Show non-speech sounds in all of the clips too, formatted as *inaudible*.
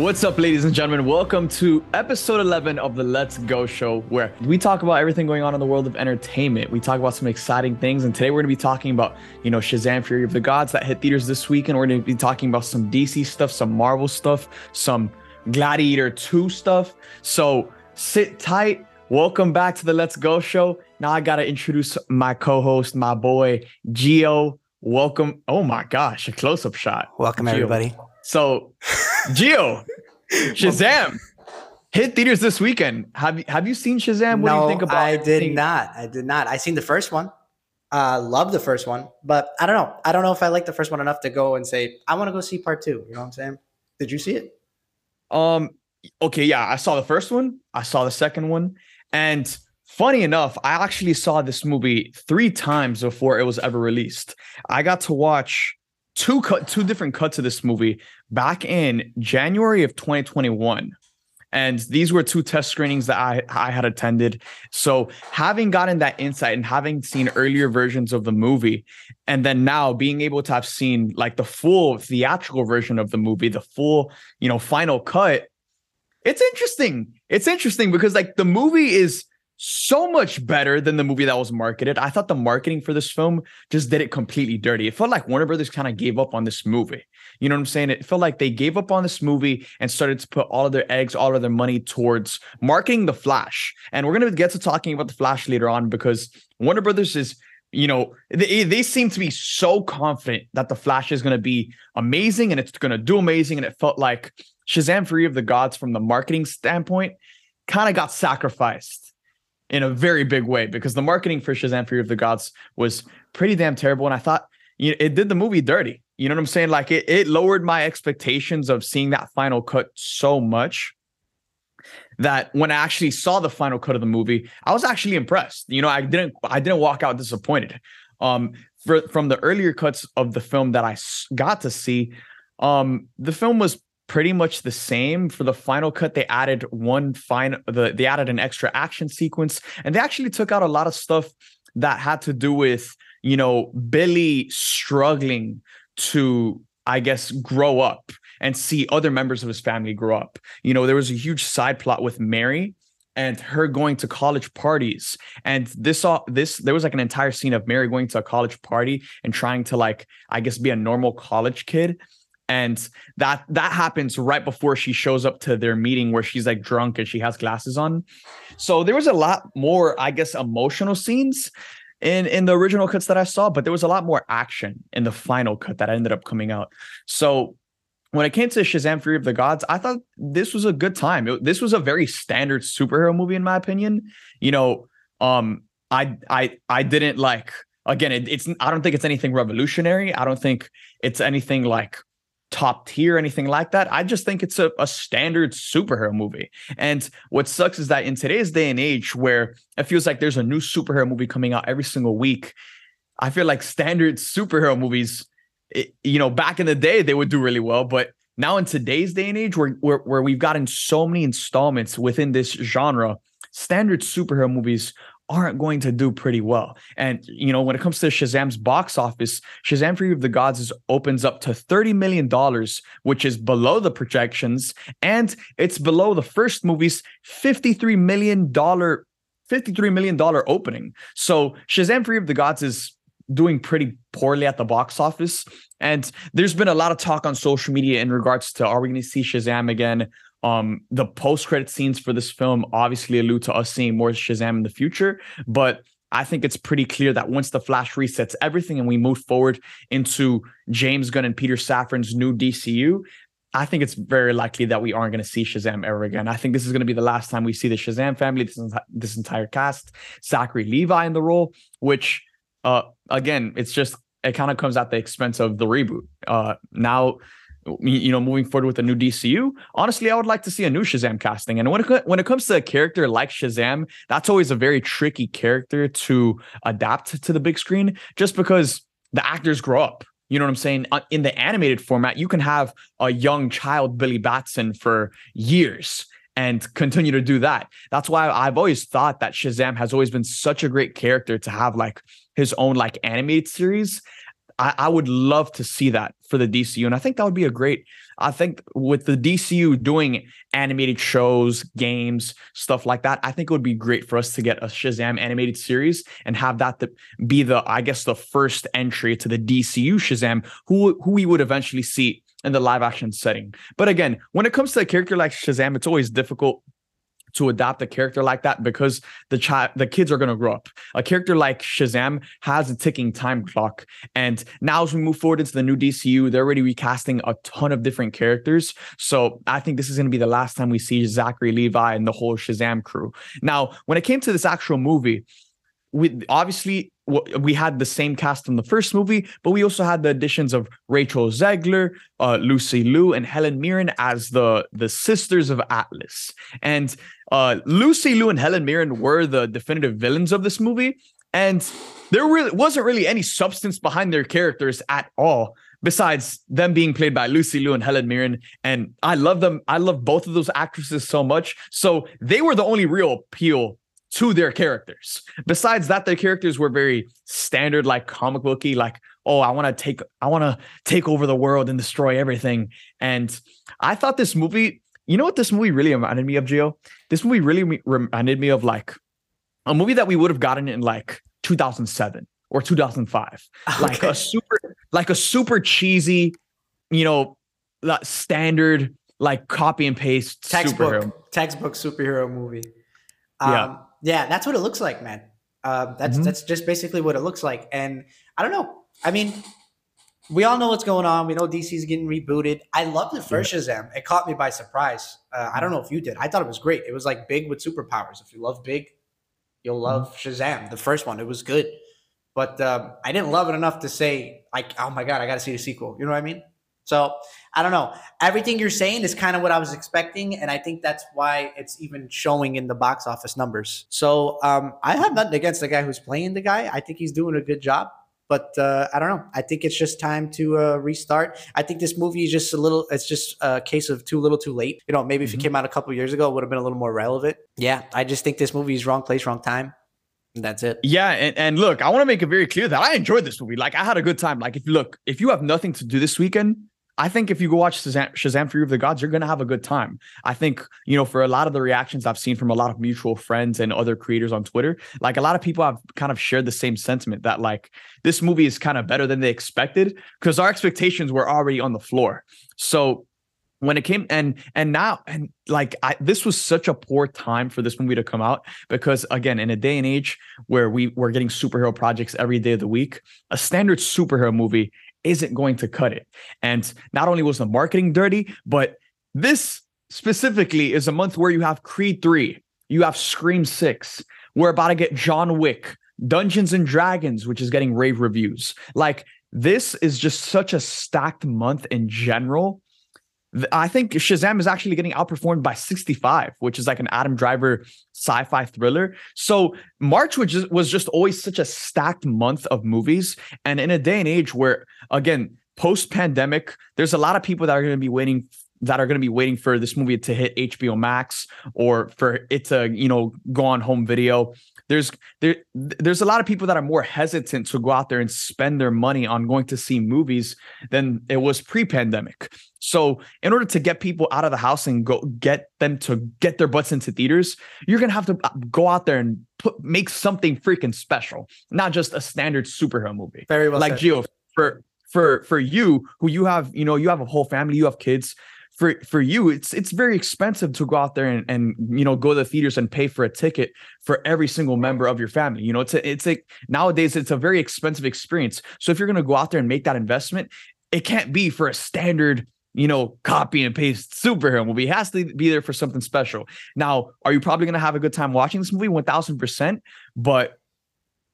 What's up, ladies and gentlemen? Welcome to episode 11 of the Let's Go Show, where we talk about everything going on in the world of entertainment. We talk about some exciting things, and today we're going to be talking about, you know, Shazam Fury of the Gods that hit theaters this week, and we're going to be talking about some DC stuff, some Marvel stuff, some Gladiator 2 stuff. So sit tight. Welcome back to the Let's Go Show. Now I got to introduce my co-host, my boy Gio. Welcome. Oh my gosh, a close-up shot. Welcome Gio. everybody. So, *laughs* Gio, Shazam hit theaters this weekend. Have you have you seen Shazam? What no, do you think about? I did it? not. I did not. I seen the first one. Uh, love the first one, but I don't know. I don't know if I like the first one enough to go and say I want to go see part two. You know what I'm saying? Did you see it? Um. Okay. Yeah, I saw the first one. I saw the second one, and funny enough, I actually saw this movie three times before it was ever released. I got to watch two cut two different cuts of this movie back in January of 2021. And these were two test screenings that I, I had attended. So having gotten that insight and having seen earlier versions of the movie, and then now being able to have seen like the full theatrical version of the movie, the full, you know, final cut, it's interesting. It's interesting because like the movie is so much better than the movie that was marketed. I thought the marketing for this film just did it completely dirty. It felt like Warner Brothers kind of gave up on this movie. You know what I'm saying? It felt like they gave up on this movie and started to put all of their eggs, all of their money towards marketing The Flash. And we're going to get to talking about The Flash later on because Warner Brothers is you know, they, they seem to be so confident that the Flash is going to be amazing and it's going to do amazing. And it felt like Shazam Fury of the Gods, from the marketing standpoint, kind of got sacrificed in a very big way because the marketing for Shazam Fury of the Gods was pretty damn terrible. And I thought you know, it did the movie dirty. You know what I'm saying? Like it, it lowered my expectations of seeing that final cut so much that when I actually saw the final cut of the movie, I was actually impressed. You know, I didn't I didn't walk out disappointed. Um, for, from the earlier cuts of the film that I got to see, um, the film was pretty much the same. For the final cut they added one fine the they added an extra action sequence and they actually took out a lot of stuff that had to do with you know billy struggling to i guess grow up and see other members of his family grow up. You know there was a huge side plot with mary and her going to college parties. And this all this there was like an entire scene of mary going to a college party and trying to like i guess be a normal college kid and that that happens right before she shows up to their meeting where she's like drunk and she has glasses on so there was a lot more i guess emotional scenes in in the original cuts that i saw but there was a lot more action in the final cut that ended up coming out so when it came to Shazam Fury of the Gods, I thought this was a good time. It, this was a very standard superhero movie, in my opinion. You know, um, I I I didn't like again. It, it's I don't think it's anything revolutionary. I don't think it's anything like top tier, anything like that. I just think it's a, a standard superhero movie. And what sucks is that in today's day and age, where it feels like there's a new superhero movie coming out every single week, I feel like standard superhero movies, it, you know, back in the day, they would do really well. But now in today's day and age, where, where, where we've gotten so many installments within this genre, standard superhero movies aren't going to do pretty well. And you know, when it comes to Shazam's box office, Shazam Fury of the Gods opens up to $30 million, which is below the projections, and it's below the first movie's $53 million, $53 million opening. So Shazam Fury of the Gods is doing pretty poorly at the box office. And there's been a lot of talk on social media in regards to are we going to see Shazam again? Um, the post credit scenes for this film obviously allude to us seeing more Shazam in the future, but I think it's pretty clear that once the Flash resets everything and we move forward into James Gunn and Peter Safran's new DCU, I think it's very likely that we aren't going to see Shazam ever again. I think this is going to be the last time we see the Shazam family, this, this entire cast, Zachary Levi in the role, which, uh, again, it's just, it kind of comes at the expense of the reboot. Uh, now, you know, moving forward with a new DCU, honestly, I would like to see a new Shazam casting. And when it, when it comes to a character like Shazam, that's always a very tricky character to adapt to the big screen, just because the actors grow up. You know what I'm saying? Uh, in the animated format, you can have a young child Billy Batson for years and continue to do that. That's why I've always thought that Shazam has always been such a great character to have like his own like animated series I, I would love to see that for the DCU. And I think that would be a great, I think with the DCU doing animated shows, games, stuff like that, I think it would be great for us to get a Shazam animated series and have that to be the, I guess, the first entry to the DCU Shazam, who who we would eventually see in the live action setting. But again, when it comes to a character like Shazam, it's always difficult to adopt a character like that because the child the kids are going to grow up. A character like shazam has a ticking time clock and now as we move forward into the new dcu they're already recasting a ton of different characters. So i think this is going to be the last time we see zachary levi and the whole shazam crew. Now when it came to this actual movie we obviously we had the same cast from the first movie, but we also had the additions of Rachel Zegler, uh, Lucy Liu, and Helen Mirren as the the sisters of Atlas. And uh, Lucy Liu and Helen Mirren were the definitive villains of this movie, and there really wasn't really any substance behind their characters at all. Besides them being played by Lucy Liu and Helen Mirren, and I love them. I love both of those actresses so much. So they were the only real appeal to their characters. Besides that, their characters were very standard, like comic booky, like, oh, I want to take I want to take over the world and destroy everything. And I thought this movie, you know what this movie really reminded me of, Gio? This movie really reminded me of like a movie that we would have gotten in like 2007 or 2005. *laughs* Okay. Like a super like a super cheesy, you know, standard like copy and paste textbook superhero. textbook superhero movie. Um, yeah yeah, that's what it looks like, man. Uh, that's mm-hmm. that's just basically what it looks like. And I don't know. I mean, we all know what's going on. We know DC's getting rebooted. I loved the first. Shazam. It caught me by surprise. Uh, I don't know if you did. I thought it was great. It was like big with superpowers. If you love big, you'll mm-hmm. love. Shazam. The first one, it was good, but um, I didn't love it enough to say like, oh my god, I got to see the sequel. You know what I mean? So I don't know. Everything you're saying is kind of what I was expecting, and I think that's why it's even showing in the box office numbers. So um, I have nothing against the guy who's playing the guy. I think he's doing a good job. But uh, I don't know. I think it's just time to uh, restart. I think this movie is just a little. It's just a case of too little, too late. You know, maybe if mm-hmm. it came out a couple years ago, it would have been a little more relevant. Yeah, I just think this movie is wrong place, wrong time. That's it. Yeah, and, and look, I want to make it very clear that I enjoyed this movie. Like I had a good time. Like if you look, if you have nothing to do this weekend, I think if you go watch Shazam, Shazam Fury of the Gods, you're going to have a good time. I think, you know, for a lot of the reactions I've seen from a lot of mutual friends and other creators on Twitter, like a lot of people have kind of shared the same sentiment that like this movie is kind of better than they expected because our expectations were already on the floor. So when it came and and now and like I this was such a poor time for this movie to come out because again in a day and age where we were getting superhero projects every day of the week a standard superhero movie isn't going to cut it. And not only was the marketing dirty, but this specifically is a month where you have Creed 3, you have Scream 6. We're about to get John Wick, Dungeons and Dragons, which is getting rave reviews. Like this is just such a stacked month in general I think Shazam is actually getting outperformed by 65, which is like an Adam Driver sci-fi thriller. So March was just, was just always such a stacked month of movies, and in a day and age where, again, post-pandemic, there's a lot of people that are going to be waiting that are going to be waiting for this movie to hit HBO Max or for it to, you know, go on home video there's there there's a lot of people that are more hesitant to go out there and spend their money on going to see movies than it was pre-pandemic. So, in order to get people out of the house and go get them to get their butts into theaters, you're gonna have to uh, go out there and put make something freaking special, not just a standard superhero movie. Very well, like said. Gio for for for you who you have you know you have a whole family, you have kids for for you it's it's very expensive to go out there and, and you know go to the theaters and pay for a ticket for every single member of your family you know it's a, it's like nowadays it's a very expensive experience. So if you're going to go out there and make that investment it can't be for a standard you know copy and paste superhero movie. It has to be there for something special. Now are you probably going to have a good time watching this movie? 1000% but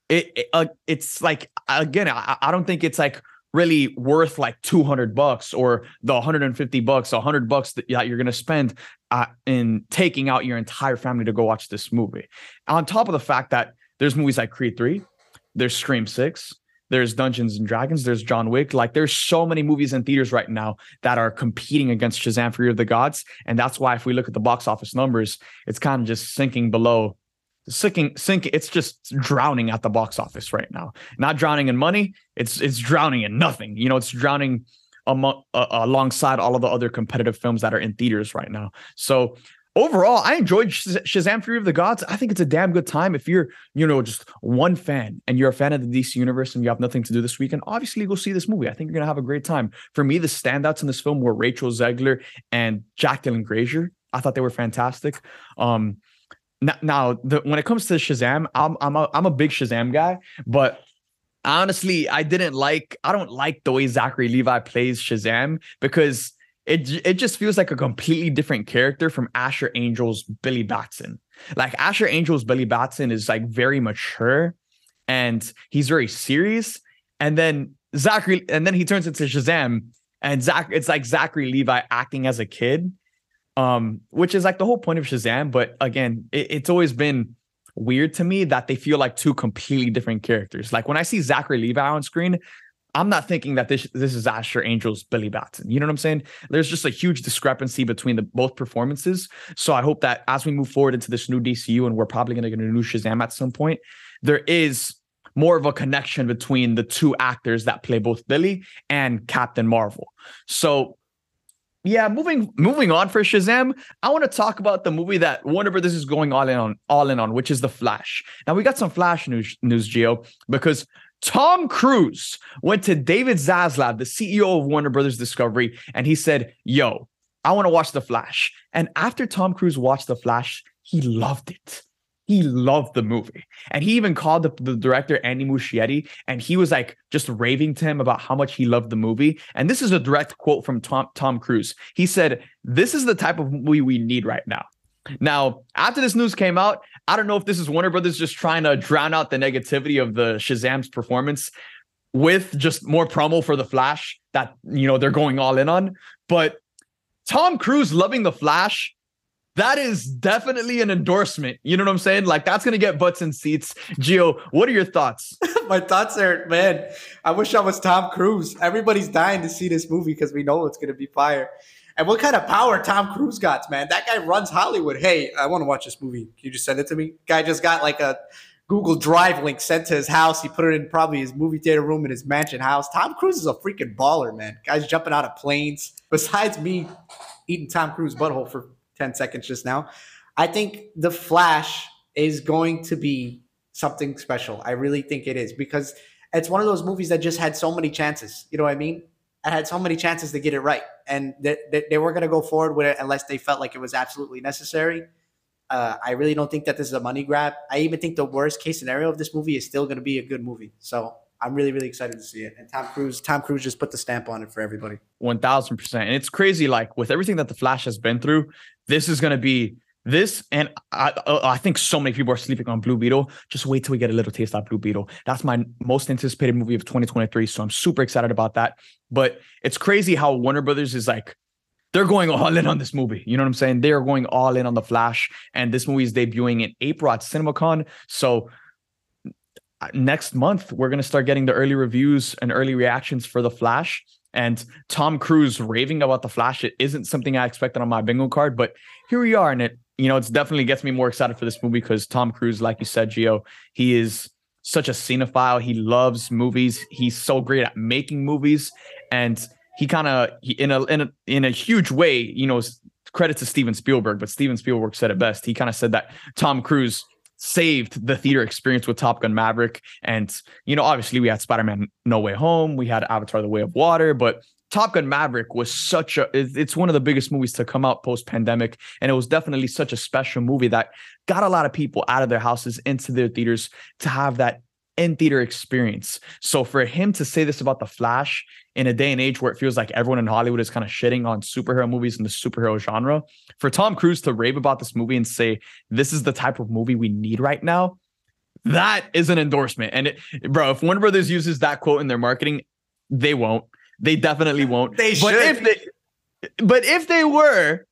it, it uh, it's like again I, I don't think it's like really worth like 200 bucks or the 150 bucks 100 bucks that, you're going to spend uh, in taking out your entire family to go watch this movie. On top of the fact that there's movies like creed 3 there's scream 6 there's dungeons and dragons there's john wick. Like there's so many movies in theaters right now that are competing against shazam Fury of the gods. And that's why if we look at the box office numbers it's kind of just sinking below sinking, sinking. It's just drowning at the box office right now. Not drowning in money. It's it's drowning in nothing. You know, it's drowning among, uh, alongside all of the other competitive films that are in theaters right now. So overall, I enjoyed Shazam Fury of the Gods. I think it's a damn good time. If you're, you know, just one fan and you're a fan of the DC universe and you have nothing to do this weekend, obviously go see this movie. I think you're gonna have a great time. For me, the standouts in this film were Rachel Zegler and Jack Dylan Grazer. I thought they were fantastic. Um, now, now the, when it comes to Shazam, I'm I'm a, I'm a big Shazam guy, but honestly, I didn't like. I don't like the way Zachary Levi plays Shazam because it it just feels like a completely different character from Asher Angel's Billy Batson. Like Asher Angel's Billy Batson is like very mature and he's very serious. And then Zachary, and then he turns into Shazam, and Zach, it's like Zachary Levi acting as a kid, um, which is like the whole point of Shazam. But again, it, it's always been weird to me that they feel like two completely different characters. Like when I see Zachary Levi on screen, I'm not thinking that this this is Asher Angel's Billy Batson. You know what I'm saying? There's just a huge discrepancy between the both performances. So I hope that as we move forward into this new DCU, and we're probably going to get a new Shazam at some point, there is more of a connection between the two actors that play both Billy and Captain Marvel. So yeah, moving moving on for Shazam, I want to talk about the movie that Warner Brothers is going all in on, all in on, which is The Flash. Now we got some Flash news, news Geo, because Tom Cruise went to David Zaslav, the CEO of Warner Brothers Discovery, and he said, Yo, I want to watch The Flash. And after Tom Cruise watched The Flash, he loved it. He loved the movie. And he even called the, the director, Andy Muschietti, and he was like just raving to him about how much he loved the movie. And this is a direct quote from Tom, Tom Cruise. He said, This is the type of movie we need right now. Now, after this news came out, I don't know if this is Warner Brothers just trying to drown out the negativity of the Shazam's performance with just more promo for the Flash that you know they're going all in on. But Tom Cruise loving the Flash, that is definitely an endorsement. You know what I'm saying? Like that's gonna get butts and seats. Geo, what are your thoughts? *laughs* My thoughts are, man, I wish I was Tom Cruise. Everybody's dying to see this movie because we know it's gonna be fire. And what kind of power Tom Cruise got, man? That guy runs Hollywood. Hey, I want to watch this movie. Can you just send it to me? Guy just got like a Google Drive link sent to his house. He put it in probably his movie theater room in his mansion house. Tom Cruise is a freaking baller, man. Guy's jumping out of planes. Besides me eating Tom Cruise butthole for 10 seconds just now, I think The Flash is going to be something special. I really think it is because it's one of those movies that just had so many chances. You know what I mean? I had so many chances to get it right, and they, they, they weren't going to go forward with it unless they felt like it was absolutely necessary. Uh, I really don't think that this is a money grab. I even think the worst case scenario of this movie is still going to be a good movie. So I'm really, really excited to see it. And Tom Cruise, Tom Cruise just put the stamp on it for everybody. One thousand percent. And it's crazy. Like with everything that the Flash has been through, this is going to be this, and I, uh, I think so many people are sleeping on Blue Beetle. Just wait till we get a little taste of Blue Beetle. That's my most anticipated movie of 2023. So I'm super excited about that. But it's crazy how Warner Brothers is like, they're going all in on this movie. You know what I'm saying? They are going all in on the Flash, and this movie is debuting in April at CinemaCon. So next month we're going to start getting the early reviews and early reactions for the Flash. And Tom Cruise raving about the Flash it isn't something I expected on my bingo card, but here we are, and it you know, it's definitely gets me more excited for this movie because Tom Cruise, like you said, Geo, he is such a cinephile. He loves movies. He's so great at making movies, and he kind of in a in a in a huge way, you know, credit to Steven Spielberg, but Steven Spielberg said it best. He kind of said that Tom Cruise saved the theater experience with Top Gun Maverick, and you know, obviously we had Spider Man No Way Home, we had Avatar: The Way of Water, but Top Gun Maverick was such a it's one of the biggest movies to come out post pandemic and it was definitely such a special movie that got a lot of people out of their houses into their theaters to have that in theater experience. So for him to say this about The Flash in a day and age where it feels like everyone in Hollywood is kind of shitting on superhero movies and the superhero genre, for Tom Cruise to rave about this movie and say this is the type of movie we need right now, that is an endorsement. And it, bro, if Warner Brothers uses that quote in their marketing, they won't. They definitely *laughs* won't. They but should. If they, but if they were,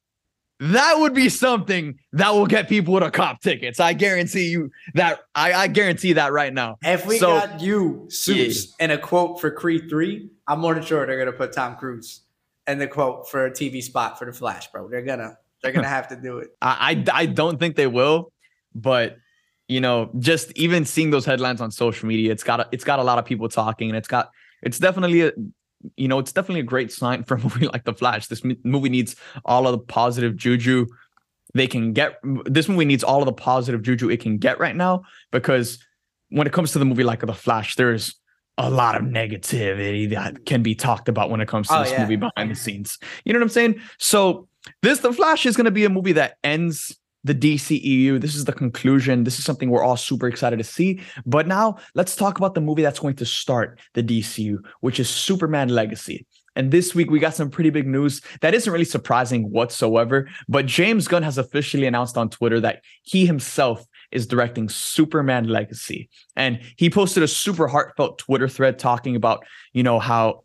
that would be something that will get people to cop tickets. I guarantee you that. I, I guarantee that right now. If we so, got you suits yeah. and a quote for Creed three, I'm more than sure they're gonna put Tom Cruise and the quote for a TV spot for the Flash, bro. They're gonna they're gonna have to do it. *laughs* I, I I don't think they will, but you know, just even seeing those headlines on social media, it's got a, it's got a lot of people talking, and it's got it's definitely a you know it's definitely a great sign for a *laughs* movie like The Flash. This movie needs all of the positive juju they can get. This movie needs all of the positive juju it can get right now because when it comes to the movie like The Flash, there's a lot of negativity that can be talked about when it comes to oh, this yeah. movie behind the scenes. You know what I'm saying? So this The Flash is going to be a movie that ends the DCEU. This is the conclusion. This is something we're all super excited to see. But now let's talk about the movie that's going to start the DCU, which is Superman Legacy. And this week we got some pretty big news that isn't really surprising whatsoever. But James Gunn has officially announced on Twitter that he himself is directing Superman Legacy. And he posted a super heartfelt Twitter thread talking about, you know, how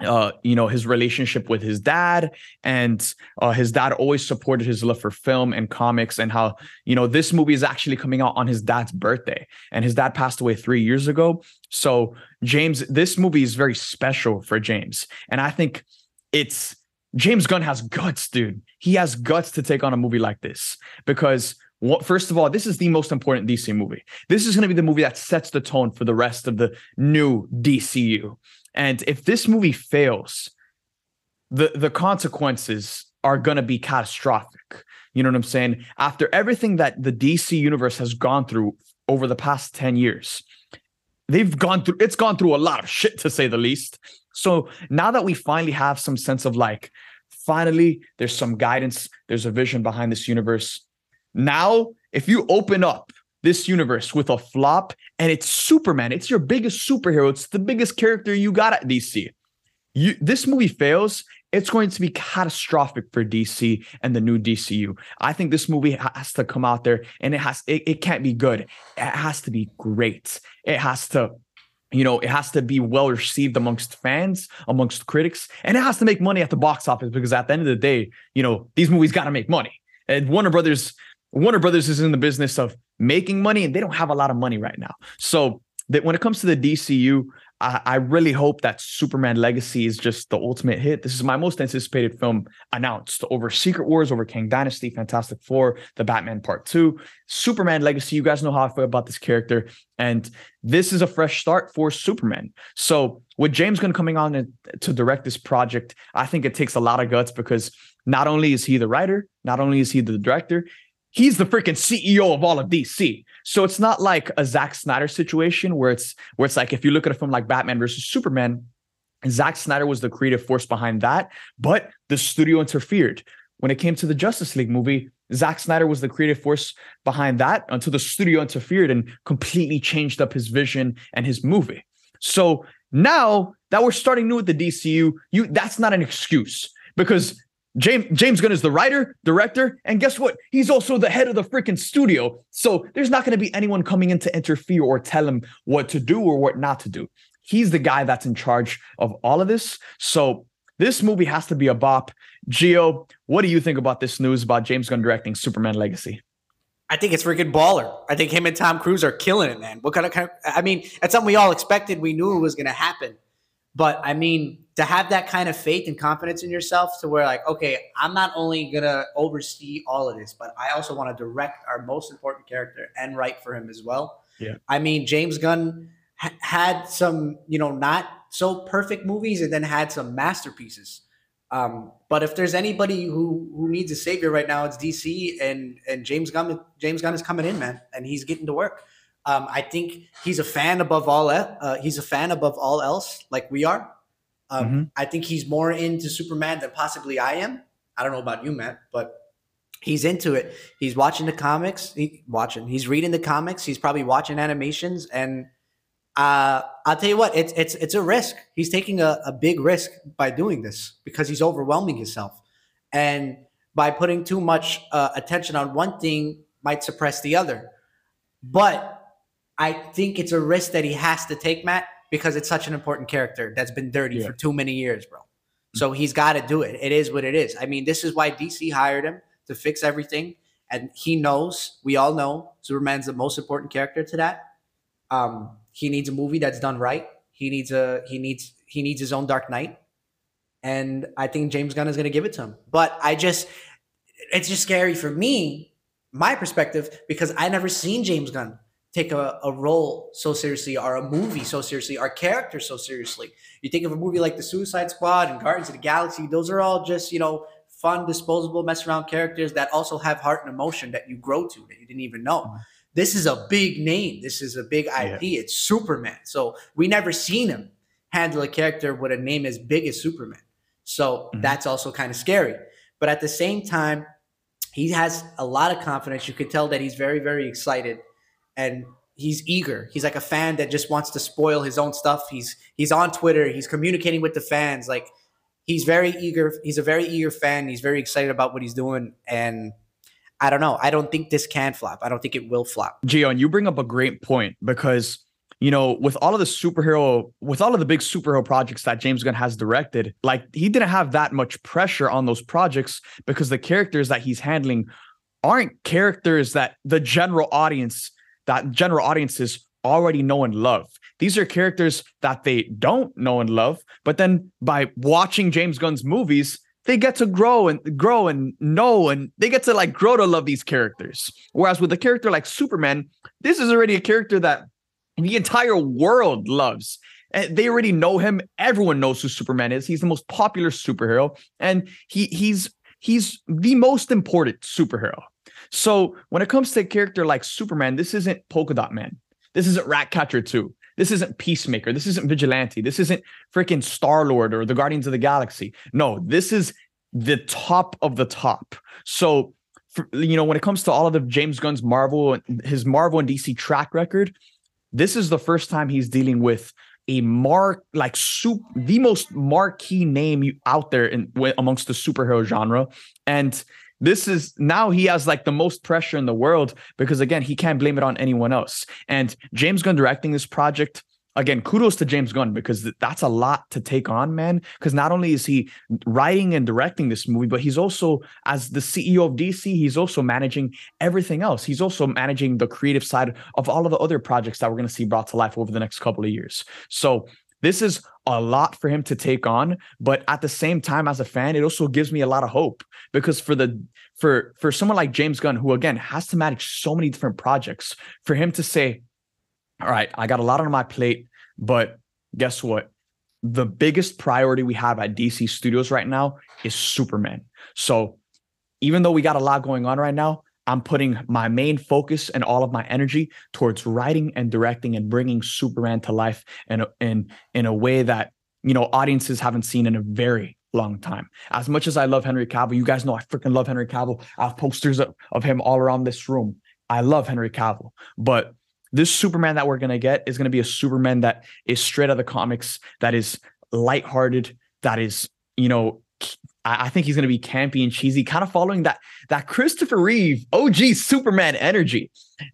uh, you know, his relationship with his dad, and uh, his dad always supported his love for film and comics, and how you know this movie is actually coming out on his dad's birthday, and his dad passed away three years ago. So James, this movie is very special for James, and I think it's James Gunn has guts, dude. He has guts to take on a movie like this because what, first of all, this is the most important DC movie. This is going to be the movie that sets the tone for the rest of the new DCU. And if this movie fails, the the consequences are going to be catastrophic. You know what I'm saying? After everything that the DC universe has gone through over the past 10 years, they've gone through it's gone through a lot of shit to say the least. So now that we finally have some sense of like finally there's some guidance, there's a vision behind this universe. Now, if you open up this universe with a flop and it's Superman. It's your biggest superhero. It's the biggest character you got at DC. You, this movie fails, it's going to be catastrophic for DC and the new DCU. I think this movie has to come out there and it has it, it can't be good. It has to be great. It has to you know, it has to be well received amongst fans, amongst critics, and it has to make money at the box office because at the end of the day, you know, these movies got to make money. And Warner Brothers, Warner Brothers is in the business of making money and they don't have a lot of money right now. So that when it comes to the DCU, I, I, really hope that Superman Legacy is just the ultimate hit. This is my most anticipated film announced over Secret Wars, over Kang Dynasty, Fantastic Four, The Batman Part Two, Superman Legacy. You guys know how I feel about this character, and this is a fresh start for Superman. So with James Gunn coming on uh, to direct this project, I think it takes a lot of guts because not only is he the writer, not only is he the director, he's the freaking CEO of all of DC. So it's not like a Zack Snyder situation where it's where it's like if you look at a film like Batman versus Superman, Zack Snyder was the creative force behind that, but the studio interfered. When it came to the Justice League movie, Zack Snyder was the creative force behind that until the studio interfered and completely changed up his vision and his movie. So now that we're starting new with the DCU, you that's not an excuse because James James Gunn is the writer, director, and guess what? He's also the head of the freaking studio. So there's not going to be anyone coming in to interfere or tell him what to do or what not to do. He's the guy that's in charge of all of this. So this movie has to be a bop. Geo, what do you think about this news about James Gunn directing Superman Legacy? I think it's freaking baller. I think him and Tom Cruise are killing it, man. What kind of, I mean, that's something we all expected. We knew it was going to happen. But I mean, to have that kind of faith and confidence in yourself to where, like, okay, I'm not only going to oversee all of this, but I also want to direct our most important character and write for him as well. Yeah. I mean, James Gunn ha- had some, you know, not so perfect movies and then had some masterpieces. Um, but if there's anybody who who needs a savior right now, it's DC and and James Gunn. James Gunn is coming in, man, and he's getting to work. Um, I think he's a fan above all. Uh, he's a fan above all else, like we are. Um, mm-hmm. I think he's more into Superman than possibly I am. I don't know about you, Matt, but he's into it. He's watching the comics. He, watching. He's reading the comics. He's probably watching animations, and uh, I'll tell you what, it's it's it's a risk. He's taking a, a big risk by doing this because he's overwhelming himself, and by putting too much uh, attention on one thing might suppress the other. But I think it's a risk that he has to take, Matt, because it's such an important character that's been dirty yeah. for too many years, bro. So he's got to do it. It is what it is. I mean, this is why DC hired him to fix everything. And he knows, we all know, Superman's the most important character to that. Um, he needs a movie that's done right. He needs a he needs he needs his own Dark Knight. And I think James Gunn is gonna give it to him. But I just it's just scary for me my perspective because I never seen James Gunn take a, a role so seriously or a movie so seriously or character so seriously. You think of a movie like The Suicide Squad and Guardians of the Galaxy, those are all just, you know, fun, disposable, mess around characters that also have heart and emotion that you grow to that you didn't even know. Mm-hmm. This is a big name. This is a big IP. Yeah. It's Superman. So we never seen him handle a character with a name as big as Superman. So mm-hmm. that's also kind of scary. But at the same time, he has a lot of confidence. You could tell that he's very, very excited and he's eager. He's like a fan that just wants to spoil his own stuff. He's he's on Twitter. He's communicating with the fans. Like he's very eager. He's a very eager fan. He's very excited about what he's doing. And I don't know. I don't think this can flop. I don't think it will flop. Gio, you bring up a great point because you know, with all of the superhero, with all of the big superhero projects that James Gunn has directed, like he didn't have that much pressure on those projects because the characters that he's handling aren't characters that the general audience, that general audiences already know and love. These are characters that they don't know and love, but then by watching James Gunn's movies, they get to grow and grow and know and they get to like grow to love these characters. Whereas with a character like Superman, this is already a character that the entire world loves. And they already know him. Everyone knows who Superman is. He's the most popular superhero, and he he's he's the most important superhero. So when it comes to a character like Superman, this isn't Polka Dot Man. This isn't Ratcatcher 2. This isn't Peacemaker. This isn't Vigilante. This isn't freaking Star Lord or the Guardians of the Galaxy. No, this is the top of the top. So, for, you know, when it comes to all of the James Gunn's Marvel, his Marvel and DC track record, this is the first time he's dealing with a mark like soup the most marquee name out there in amongst the superhero genre and this is now he has like the most pressure in the world because again he can't blame it on anyone else and james gunn directing this project again, kudos to James Gunn because that's a lot to take on, man. Because not only is he writing and directing this movie, but he's also, as the CEO of DC, he's also managing everything else. He's also managing the creative side of all of the other projects that we're going to see brought to life over the next couple of years. So this is a lot for him to take on, but at the same time, as a fan, it also gives me a lot of hope because for the for for someone like James Gunn, who again has to manage so many different projects, for him to say, all right, I got a lot on my plate, but guess what? The biggest priority we have at DC Studios right now is Superman. So even though we got a lot going on right now, I'm putting my main focus and all of my energy towards writing and directing and bringing Superman to life in a, in in a way that you know audiences haven't seen in a very long time. As much as I love Henry Cavill, you guys know I freaking love Henry Cavill. I have posters of, of him all around this room. I love Henry Cavill, but this Superman that we're gonna get is gonna be a Superman that is straight out of the comics, that is lighthearted, that is, you know, I, I think he's gonna be campy and cheesy, kind of following that that Christopher Reeve OG Superman energy.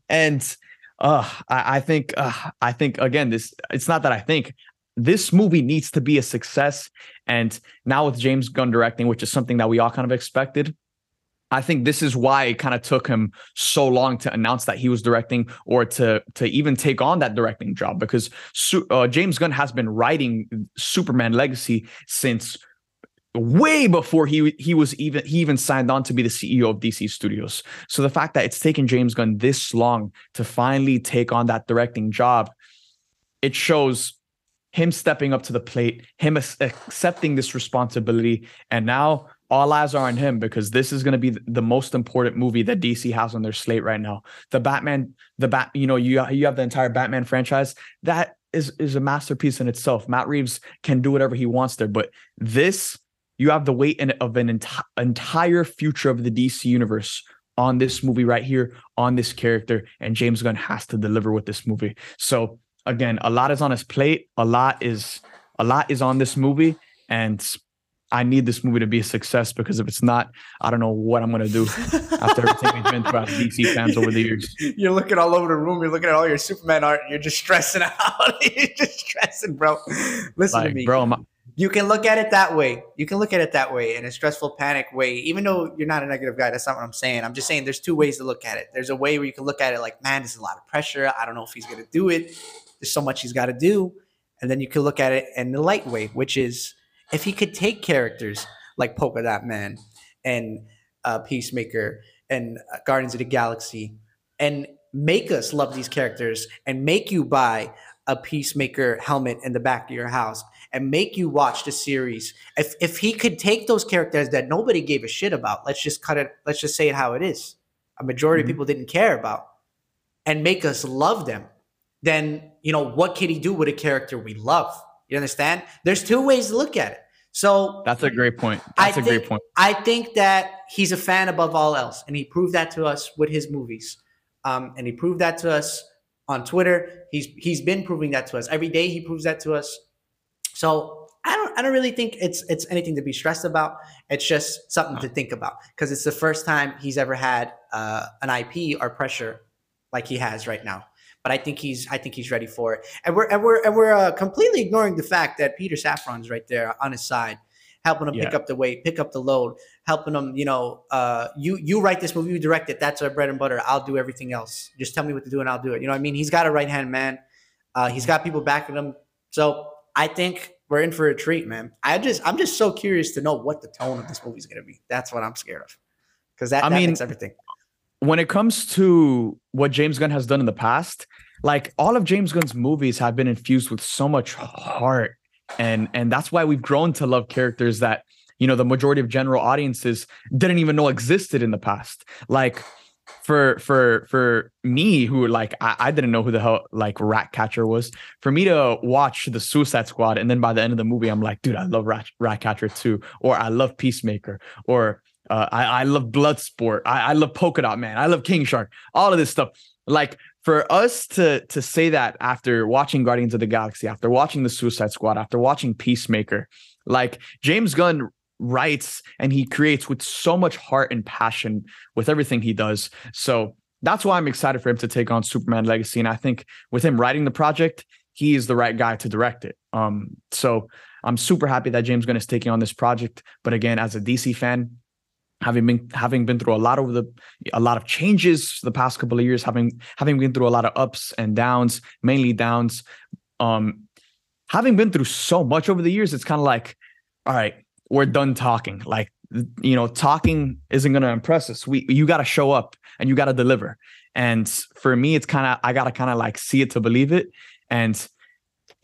And uh, I, I think uh, I think again, this it's not that I think this movie needs to be a success. And now with James Gunn directing, which is something that we all kind of expected, I think this is why it kind of took him so long to announce that he was directing or to to even take on that directing job because uh, James Gunn has been writing Superman Legacy since way before he he was even he even signed on to be the CEO of DC Studios. So the fact that it's taken James Gunn this long to finally take on that directing job, it shows him stepping up to the plate, him accepting this responsibility, and now all eyes are on him because this is going to be the most important movie that DC has on their slate right now. The Batman, the bat, you know, you you have the entire Batman franchise that is is a masterpiece in itself. Matt Reeves can do whatever he wants there, but this you have the weight in, of an enti- entire future of the DC universe on this movie right here, on this character, and James Gunn has to deliver with this movie. So again, a lot is on his plate. A lot is a lot is on this movie, and I need this movie to be a success because if it's not, I don't know what I'm gonna do after everything we've been through as DC fans over the years. *laughs* You're looking all over the room. You're looking at all your Superman art. You're just stressing *laughs* out. you're just stressing, bro. Listen like, to me, bro. You can look at it that way. You can look at it that way in a stressful panic way. Even though you're not a negative guy, that's not what I'm saying. I'm just saying there's two ways to look at it. There's a way where you can look at it like, man, there's a lot of pressure. I don't know if he's gonna do it. There's so much he's got to do. And then you can look at it in the light way, which is if he could take characters like Polka Dot Man and uh, Peacemaker and uh, Guardians of the Galaxy and make us love these characters and make you buy a Peacemaker helmet in the back of your house and make you watch the series. If if he could take those characters that nobody gave a shit about, let's just cut it, let's just say it how it is. A majority mm-hmm. of people didn't care about and make us love them, then you know what can he do with a character we love? You understand? There's two ways to look at it. So that's a great point. That's I a think, great point. I think that he's a fan above all else, and he proved that to us with his movies. Um, and he proved that to us on Twitter. He's he's been proving that to us every day. He proves that to us. So I don't I don't really think it's it's anything to be stressed about. It's just something to think about because it's the first time he's ever had uh, an IP or pressure like he has right now. But I think he's I think he's ready for it, and we're and we're and we're uh, completely ignoring the fact that Peter Safran's right there on his side, helping him yeah. pick up the weight, pick up the load, helping him. You know, uh, you you write this movie, you direct it. That's our bread and butter. I'll do everything else. Just tell me what to do, and I'll do it. You know, what I mean, he's got a right hand man. Uh, he's got people backing him. So I think we're in for a treat, man. I just I'm just so curious to know what the tone of this movie is going to be. That's what I'm scared of, because that, I that mean, makes everything when it comes to what James Gunn has done in the past, like all of James Gunn's movies have been infused with so much heart and and that's why we've grown to love characters that you know the majority of general audiences didn't even know existed in the past like for for for me who like I, I, didn't know who the hell like Ratcatcher was for me to watch the suicide squad and then by the end of the movie i'm like dude i love rat ratcatcher too or i love peacemaker or uh, I, I love Bloodsport. I, I love Polka Dot Man. I love King Shark. All of this stuff. Like for us to to say that after watching Guardians of the Galaxy, after watching the Suicide Squad, after watching Peacemaker, like James Gunn writes and he creates with so much heart and passion with everything he does. So that's why I'm excited for him to take on Superman Legacy. And I think with him writing the project, he is the right guy to direct it. Um, so I'm super happy that James Gunn is taking on this project. But again, as a DC fan, having been having been through a lot of the a lot of changes the past couple of years having having been through a lot of ups and downs mainly downs um having been through so much over the years it's kind of like all right we're done talking like you know talking isn't going to impress us we you got to show up and you got to deliver and for me it's kind of i got to kind of like see it to believe it and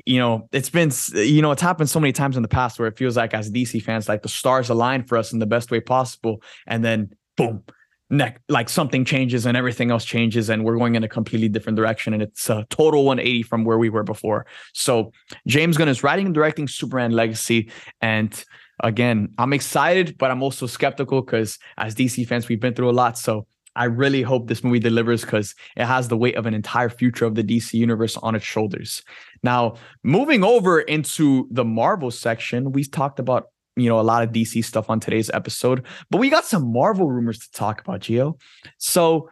you know, it's been, you know, it's happened so many times in the past where it feels like as DC fans, like the stars align for us in the best way possible. And then boom, neck, like something changes and everything else changes and we're going in a completely different direction. And it's a total 180 from where we were before. So James Gunn is writing and directing Superman Legacy. And again, I'm excited, but I'm also skeptical because as DC fans, we've been through a lot. So I really hope this movie delivers because it has the weight of an entire future of the DC universe on its shoulders. Now, moving over into the Marvel section, we talked about you know a lot of DC stuff on today's episode, but we got some Marvel rumors to talk about, Gio. So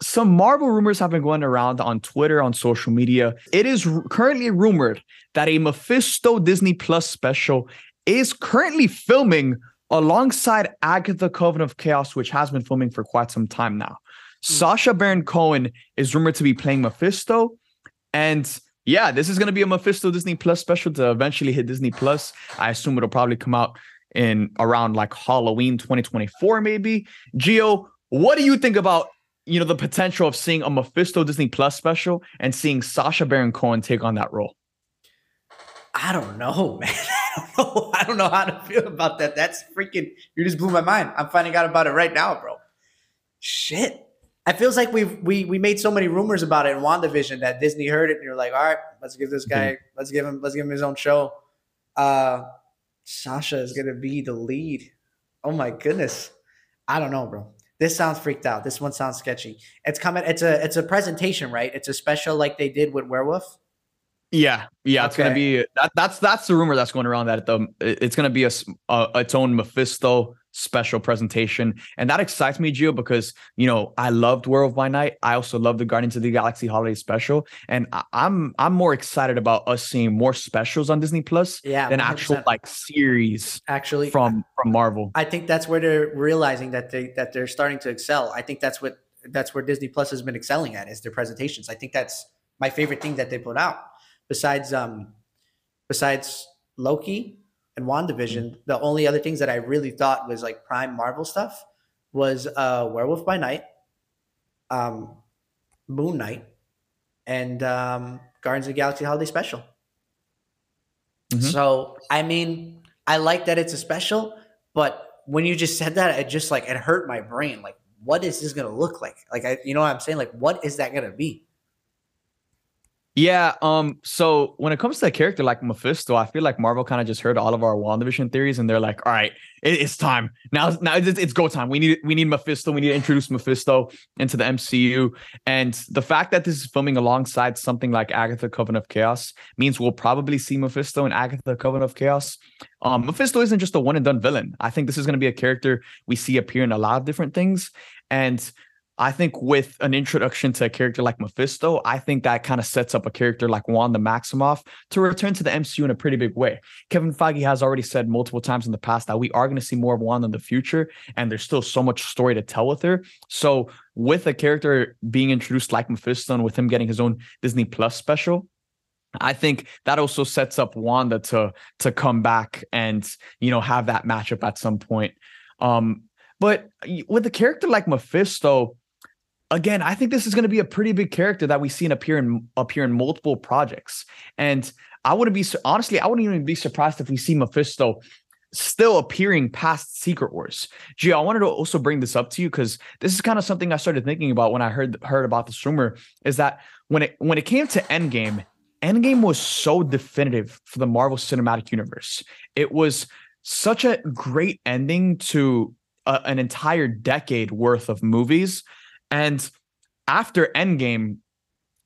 some Marvel rumors have been going around on Twitter, on social media. It is r- currently rumored that a Mephisto Disney Plus special is currently filming alongside Agatha Coven of Chaos, which has been filming for quite some time now. Mm. Sacha Baron Cohen is rumored to be playing Mephisto. And yeah, this is going to be a Mephisto Disney Plus special to eventually hit Disney Plus. I assume it'll probably come out in around like Halloween 2024, maybe. Gio, what do you think about you know the potential of seeing a Mephisto Disney Plus special and seeing Sacha Baron Cohen take on that role? I don't know, *laughs* man. I don't know. I don't know how to feel about that. That's freaking. You just blew my mind. I'm finding out about it right now, bro. Shit. It feels like we've we we made so many rumors about it in WandaVision that Disney heard it and you're like, all right, let's give this guy, mm-hmm. let's give him, let's give him his own show. Uh Sacha is gonna be the lead. Oh my goodness. I don't know, bro. This sounds freaked out. This one sounds sketchy. It's coming. It's a it's a presentation, right? It's a special like they did with Werewolf. Yeah, yeah, okay. it's gonna be that. That's that's the rumor that's going around that the it's gonna be a, a its own Mephisto special presentation, and that excites me, Gio, because you know I loved Werewolf by Night. I also love the Guardians of the Galaxy holiday special, and I, am I'm more excited about us seeing more specials on Disney Plus, yeah, than 100%. actual like series actually from from Marvel. I think that's where they're realizing that they that they're starting to excel. I think that's what that's where Disney Plus has been excelling at is their presentations. I think that's my favorite thing that they put out besides um besides Loki and WandaVision, mm-hmm. the only other things that I really thought was like prime Marvel stuff was uh, Werewolf by Night, um, Moon Knight, and um, Guardians of the Galaxy Holiday Special. Mm-hmm. So I mean, I like that it's a special, but when you just said that, it just like it hurt my brain. Like, what is this gonna look like? Like, I, you know what I'm saying? Like, what is that gonna be? Yeah. Um. So when it comes to a character like Mephisto, I feel like Marvel kind of just heard all of our WandaVision theories, and they're like, "All right, it, it's time now. Now it's, it's, go time. We need we need Mephisto. We need to introduce Mephisto into the MCU." And the fact that this is filming alongside something like Agatha Coven of Chaos means we'll probably see Mephisto in Agatha Coven of Chaos. Um, Mephisto isn't just a one and done villain. I think this is going to be a character we see appear in a lot of different things, and I think with an introduction to a character like Mephisto, I think that kind of sets up a character like Wanda Maximoff to return to the MCU in a pretty big way. Kevin Feige has already said multiple times in the past that we are going to see more of Wanda in the future, and there's still so much story to tell with her. So, with a character being introduced like Mephisto and with him getting his own Disney Plus special, I think that also sets up Wanda to to come back and you know have that matchup at some point. Um, but with a character like Mephisto, again, I think this is going to be a pretty big character that we see appear in appear in multiple projects. And I wouldn't be honestly, I wouldn't even be surprised if we see Mephisto still appearing past Secret Wars. Gio, I wanted to also bring this up to you because this is kind of something I started thinking about when I heard heard about this rumor. Is that when it when it came to Endgame, Endgame was so definitive for the Marvel Cinematic Universe. It was such a great ending to a, an entire decade worth of movies and after Endgame,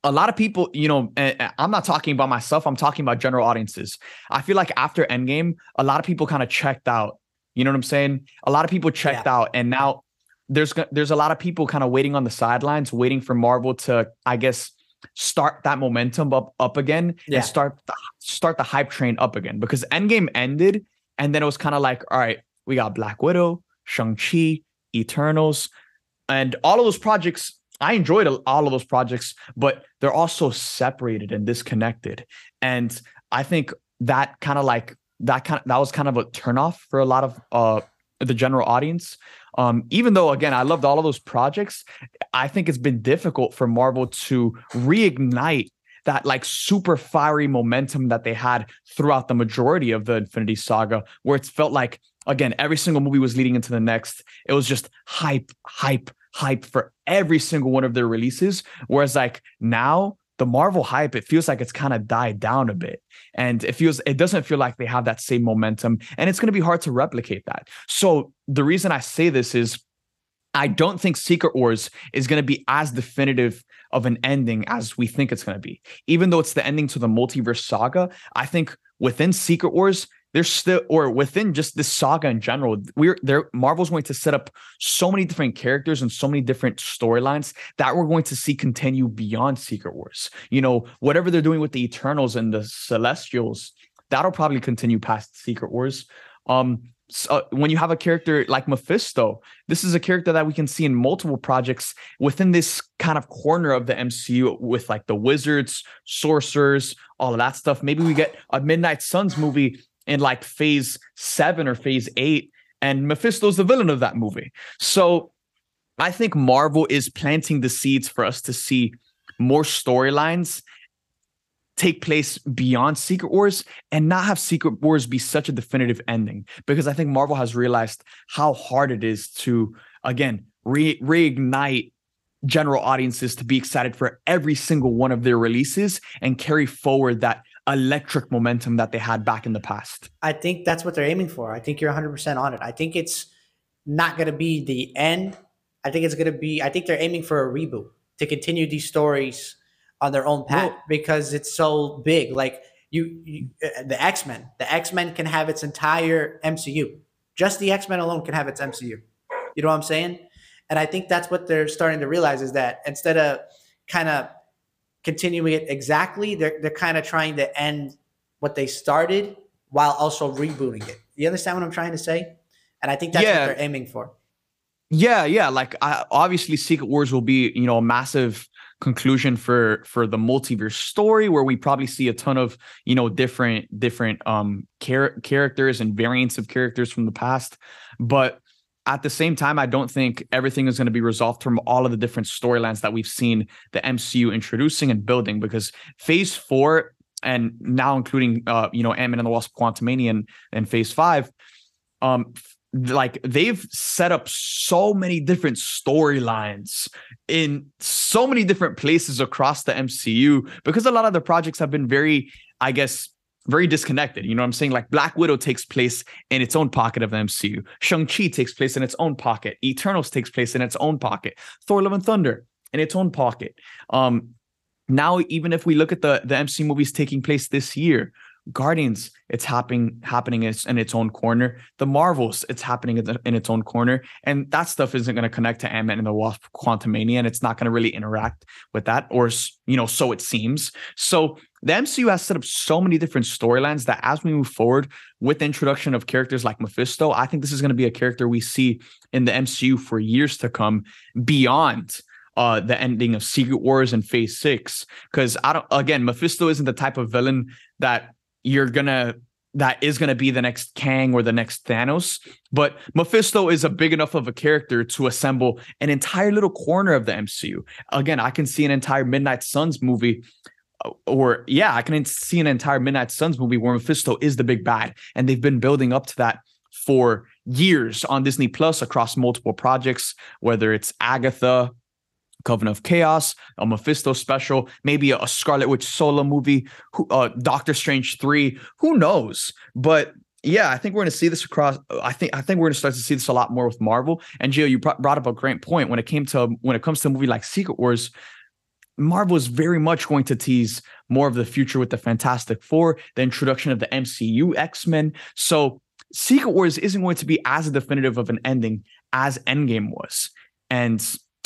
a lot of people, you know, I'm not talking about myself, I'm talking about general audiences. I feel like after Endgame, a lot of people kind of checked out. You know what I'm saying? A lot of people checked yeah. out and now there's there's a lot of people kind of waiting on the sidelines, waiting for Marvel to, I guess, start that momentum up up again yeah. and start the, start the hype train up again because Endgame ended and then it was kind of like, all right, we got Black Widow, Shang-Chi, Eternals, and all of those projects I enjoyed all of those projects, but they're also separated and disconnected. And I think that kind of like that kind of that was kind of a turnoff for a lot of uh the general audience. Um, even though again I loved all of those projects, I think it's been difficult for Marvel to reignite that like super fiery momentum that they had throughout the majority of the Infinity Saga, where it felt like again every single movie was leading into the next. It was just hype, hype, hype for every single one of their releases. Whereas like now the Marvel hype, it feels like it's kind of died down a bit. And it feels it doesn't feel like they have that same momentum. And it's going to be hard to replicate that. So the reason I say this is I don't think Secret Wars is going to be as definitive of an ending as we think it's going to be. Even though it's the ending to the multiverse saga, I think within Secret Wars, there's still or within just this saga in general we're there marvel's going to set up so many different characters and so many different storylines that we're going to see continue beyond secret wars you know whatever they're doing with the eternals and the celestials that'll probably continue past secret wars um so uh, when you have a character like Mephisto, this is a character that we can see in multiple projects within this kind of corner of the MCU with like the wizards, sorcerers, all of that stuff. Maybe we get a Midnight Suns movie in like phase seven or phase eight, and Mephisto's the villain of that movie. So I think Marvel is planting the seeds for us to see more storylines take place beyond Secret Wars and not have Secret Wars be such a definitive ending because I think Marvel has realized how hard it is to again re- reignite general audiences to be excited for every single one of their releases and carry forward that electric momentum that they had back in the past. I think that's what they're aiming for. I think you're 100% on it. I think it's not going to be the end. I think it's going to be, I think they're aiming for a reboot to continue these stories on their own path well, because it's so big. Like you, you uh, the X Men, the X Men can have its entire MCU. Just the X Men alone can have its MCU. You know what I'm saying? And I think that's what they're starting to realize is that instead of kind of continuing it exactly. They're they're kind of trying to end what they started while also rebooting it. You understand what I'm trying to say? And I think that's yeah. what they're aiming for. Yeah, yeah. Like I, obviously, Secret Wars will be you know a massive conclusion for for the multiverse story where we probably see a ton of you know different different um char- characters and variants of characters from the past but at the same time, I don't think everything is going to be resolved from all of the different storylines that we've seen the MCU introducing and building. Because Phase Four, and now including uh, you know Ant-Man and the Wasp: Quantumania and, and Phase Five, um, like they've set up so many different storylines in so many different places across the MCU because a lot of the projects have been very, I guess, very disconnected. You know what I'm saying? Like Black Widow takes place in its own pocket of the MCU. Shang-Chi takes place in its own pocket. Eternals takes place in its own pocket. Thor Love and Thunder in its own pocket. Um, now, even if we look at the, the MCU movies taking place this year, Guardians, it's happening happening in its, own corner. The Marvels, it's happening in, the, in its own corner, and that stuff isn't going to connect to Ant Man and the Wasp: Quantumania, and it's not going to really interact with that, or you know, so it seems. So the MCU has set up so many different storylines that as we move forward with the introduction of characters like Mephisto, I think this is going to be a character we see in the MCU for years to come beyond uh, the ending of Secret Wars and Phase Six. Because I don't, again, Mephisto isn't the type of villain that you're gonna that is going to be the next Kang or the next Thanos. But Mephisto is a big enough of a character to assemble an entire little corner of the MCU. Again, I can see an entire Midnight Suns movie. Or yeah, I can see an entire Midnight Suns movie where Mephisto is the big bad, and they've been building up to that for years on Disney Plus across multiple projects, whether it's Agatha, Covenant of Chaos, a Mephisto special, maybe a, Scarlet Witch solo movie, who, uh, Doctor Strange 3, who knows? But yeah, I think we're going to see this across. I think I think we're going to start to see this a lot more with Marvel. And Gio, you brought up a great point when it came to when it comes to a movie like Secret Wars. Marvel is very much going to tease more of the future with the Fantastic Four, the introduction of the MCU X Men. So Secret Wars isn't going to be as definitive of an ending as Endgame was, and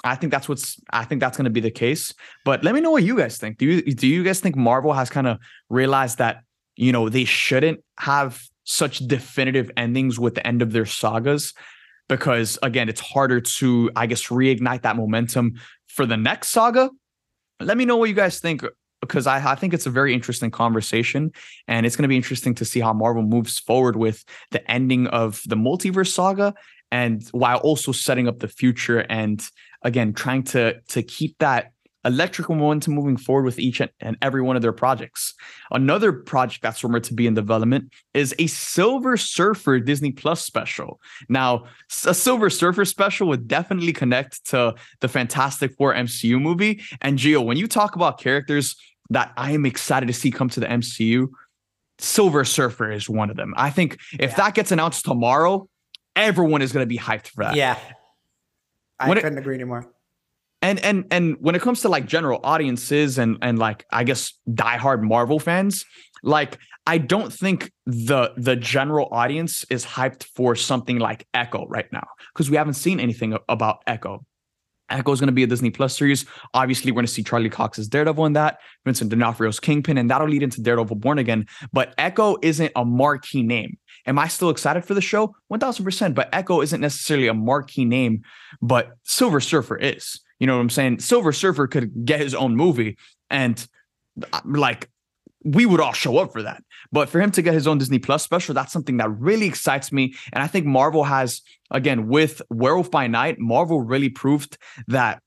I think that's what's I think that's going to be the case. But let me know what you guys think. Do you do you guys think Marvel has kind of realized that you know they shouldn't have such definitive endings with the end of their sagas because again it's harder to I guess reignite that momentum for the next saga? Let me know what you guys think because I, I think it's a very interesting conversation and it's going to be interesting to see how Marvel moves forward with the ending of the multiverse saga and while also setting up the future and again trying to to keep that electrical momentum moving forward with each and every one of their projects. Another project that's rumored to be in development is a Silver Surfer Disney Plus special. Now, a Silver Surfer special would definitely connect to the Fantastic Four MCU movie. And Gio, when you talk about characters that I am excited to see come to the MCU, Silver Surfer is one of them. I think if yeah. that gets announced tomorrow, everyone is going to be hyped for that. Yeah. I when couldn't it, agree anymore. And and and when it comes to like general audiences and and like I guess diehard Marvel fans, like I don't think the the general audience is hyped for something like Echo right now because we haven't seen anything about Echo. Echo is going to be a Disney Plus series. Obviously, we're going to see Charlie Cox's Daredevil in that, Vincent D'Onofrio's Kingpin, and that'll lead into Daredevil Born Again. But Echo isn't a marquee name. Am I still excited for the show? 1000%. But Echo isn't necessarily a marquee name, but Silver Surfer is. You know what I'm saying? Silver Surfer could get his own movie and uh, like we would all show up for that. But for him to get his own Disney Plus special, that's something that really excites me. And I think Marvel has, again, with Werewolf by Night, Marvel really proved that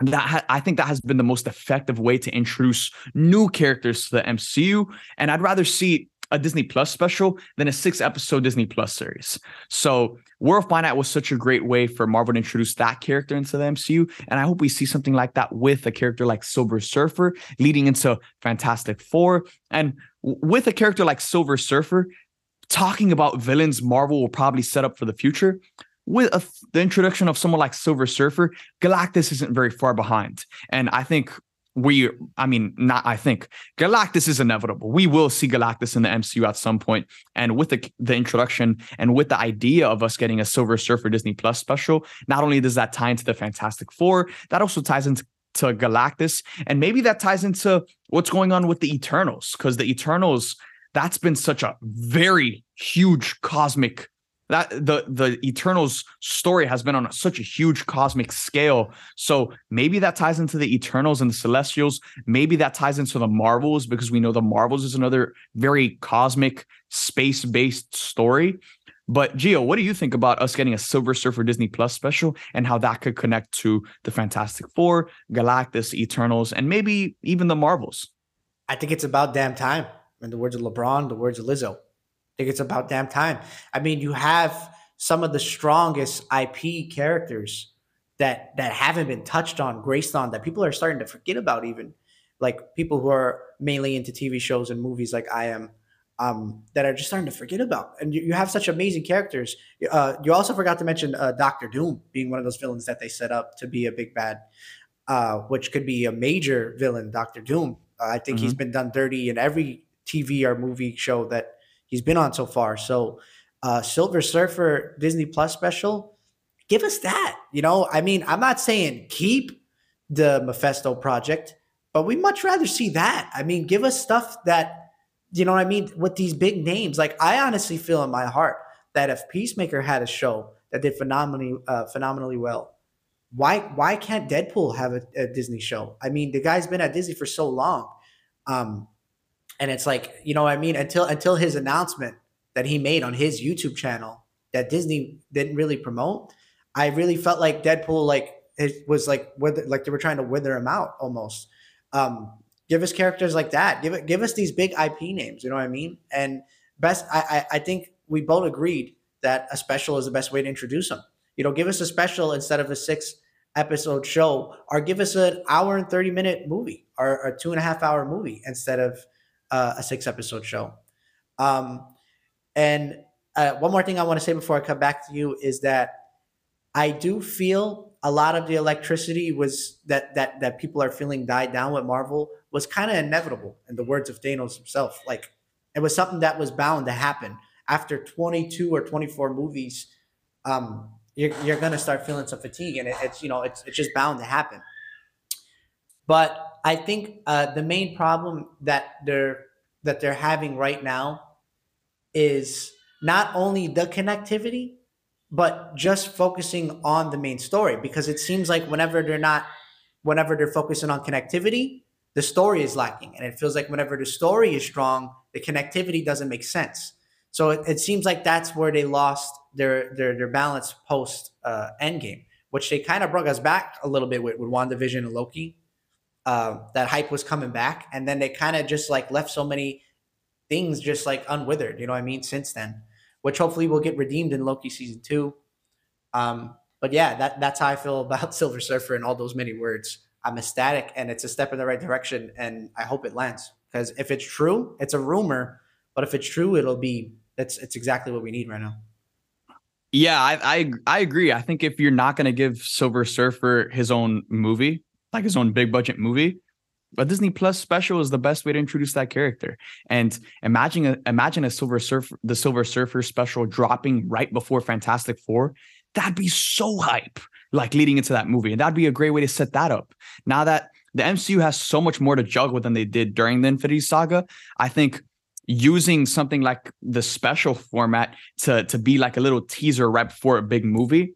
that ha- I think that has been the most effective way to introduce new characters to the MCU. And I'd rather see a Disney Plus special than a six episode Disney Plus series. So Werewolf of Night was such a great way for Marvel to introduce that character into the MCU. And I hope we see something like that with a character like Silver Surfer leading into Fantastic Four. And with a character like Silver Surfer, talking about villains Marvel will probably set up for the future. With a, the introduction of someone like Silver Surfer, Galactus isn't very far behind. And I think we i mean not i think galactus is inevitable. We will see galactus in the mcu at some point. And with the, the introduction and with the idea of us getting a silver surfer disney plus special not only does that tie into the fantastic four that also ties into to galactus. And maybe that ties into what's going on with the eternals because the eternals that's been such a very huge cosmic that the the Eternals story has been on such a huge cosmic scale. So maybe that ties into the Eternals and the Celestials. Maybe that ties into the Marvels because we know the Marvels is another very cosmic space based story. But Gio, what do you think about us getting a Silver Surfer Disney Plus special and how that could connect to the Fantastic Four, Galactus, Eternals, and maybe even the Marvels? I think it's about damn time. In the words of LeBron, the words of Lizzo, I think it's about damn time. I mean, you have some of the strongest IP characters that that haven't been touched on, graced on, that people are starting to forget about, even like people who are mainly into TV shows and movies, like I am um, that are just starting to forget about. And you, you have such amazing characters. Uh, you also forgot to mention uh, Doctor Doom being one of those villains that they set up to be a big bad, uh, which could be a major villain. Doctor Doom. Uh, I think mm-hmm. he's been done dirty in every TV or movie show that he's been on so far. So, uh, Silver Surfer Disney Plus special, give us that. You know, I mean, I'm not saying keep the Mephisto project, but we much rather see that. I mean, give us stuff that you know what I mean? With these big names, like I honestly feel in my heart that if Peacemaker had a show that did phenomenally, uh, phenomenally well, why why can't Deadpool have a, a, Disney show? I mean, the guy's been at Disney for so long, um, and it's like you know what I mean. Until until his announcement that he made on his YouTube channel that Disney didn't really promote, I really felt like Deadpool like it was like whether like they were trying to wither him out almost. Um, Give us characters like that. Give it. Give us these big IP names. You know what I mean? And best. I, I, I think we both agreed that a special is the best way to introduce them. You know, give us a special instead of a six episode show, or give us an hour and thirty minute movie, or a two and a half hour movie instead of uh, a six episode show. Um, and uh, one more thing I want to say before I come back to you is that I do feel a lot of the electricity was that that that people are feeling died down with Marvel was kind of inevitable in the words of Thanos himself. Like it was something that was bound to happen after 22 or 24 movies. Um, you're, you're to start feeling some fatigue and it, it's, you know, it's, it's just bound to happen. But I think uh, the main problem that they're, that they're having right now is not only the connectivity, but just focusing on the main story because it seems like whenever they're not, whenever they're focusing on connectivity, the story is lacking. And it feels like whenever the story is strong, the connectivity doesn't make sense. So it, it seems like that's where they lost their their their balance post uh, Endgame, which they kind of brought us back a little bit with, with WandaVision and Loki. Uh, that hype was coming back, and then they kind of just like left so many things just like unwithered. You know what I mean? Since then, which hopefully will get redeemed in Loki season two. Um, but yeah, that that's how I feel *laughs* about Silver Surfer and all those many words. I'm ecstatic and it's a step in the right direction and I hope it lands. Because if it's true, it's a rumor, but if it's true, it'll be it's it's exactly what we need right now. Yeah, I I, I agree. I think if you're not going to give Silver Surfer his own movie, like his own big budget movie, a Disney Plus special is the best way to introduce that character. And imagine a, imagine a Silver Surfer the Silver Surfer special dropping right before Fantastic Four. That'd be so hype like leading into that movie. And that'd be a great way to set that up. Now that the MCU has so much more to juggle than they did during the Infinity Saga, I think using something like the special format to, to be like a little teaser right before a big movie,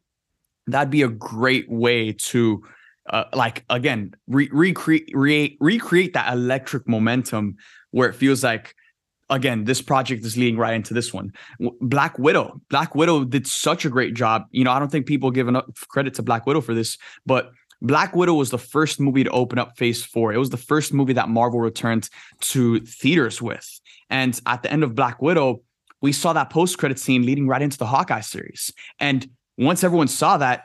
that'd be a great way to uh, like again re- recreate re- recreate that electric momentum where it feels like again, this project is leading right into this one. Black Widow. Black Widow did such a great job. You know, I don't think people give enough credit to Black Widow for this, but Black Widow was the first movie to open up phase four. It was the first movie that Marvel returned to theaters with. And at the end of Black Widow, we saw that post credit scene leading right into the Hawkeye series. And once everyone saw that,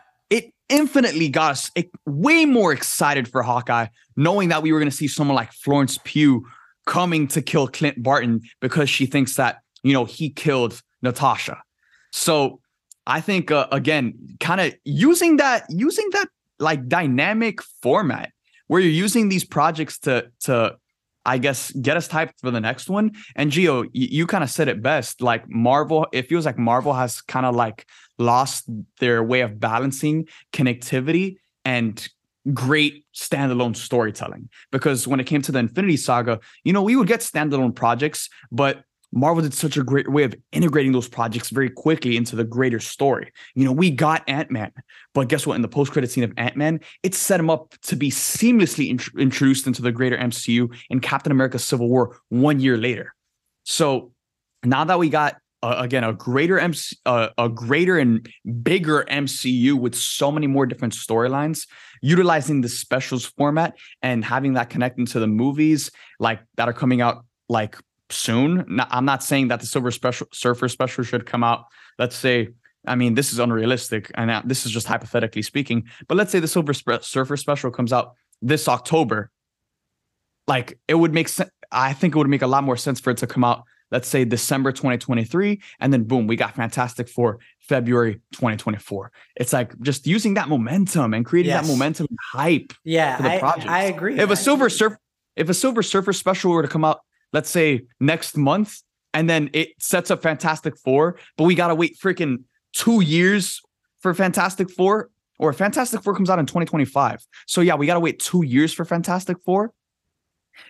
infinitely got us way more excited for Hawkeye, knowing that we were going to see someone like Florence Pugh coming to kill Clint Barton because she thinks that, you know, he killed Natasha. So I think uh, again, kind of using that, using that like dynamic format where you're using these projects to to I guess get us typed for the next one. And Gio, you, you kind of said it best. Like Marvel, it feels like Marvel has kind of like lost their way of balancing connectivity and great standalone storytelling because when it came to the Infinity Saga, you know, we would get standalone projects, but Marvel did such a great way of integrating those projects very quickly into the greater story. You know, we got Ant Man, but guess what? In the post credit scene of Ant Man, it set him up to be seamlessly int- introduced into the greater MCU in Captain America Civil War one year later. So now that we got uh, again a greater MC, uh, a greater and bigger MCU with so many more different storylines, utilizing the specials format and having that connect into the movies like that are coming out like soon. I'm not saying that the Silver Special Surfer special should come out. Let's say, I mean, this is unrealistic, and uh, this is just hypothetically speaking. But let's say the Silver Surfer special comes out this October. Like it would make sense. I think it would make a lot more sense for it to come out let's say December 2023, and then boom, we got Fantastic Four February 2024. It's like just using that momentum and creating yes. that momentum and hype yeah, for the project. I, I agree. If a Silver Surfer, if a Silver Surfer special were to come out, let's say next month, and then it sets up Fantastic Four, but we gotta wait freaking two years for Fantastic Four, or Fantastic Four comes out in 2025. So yeah, we gotta wait two years for Fantastic Four.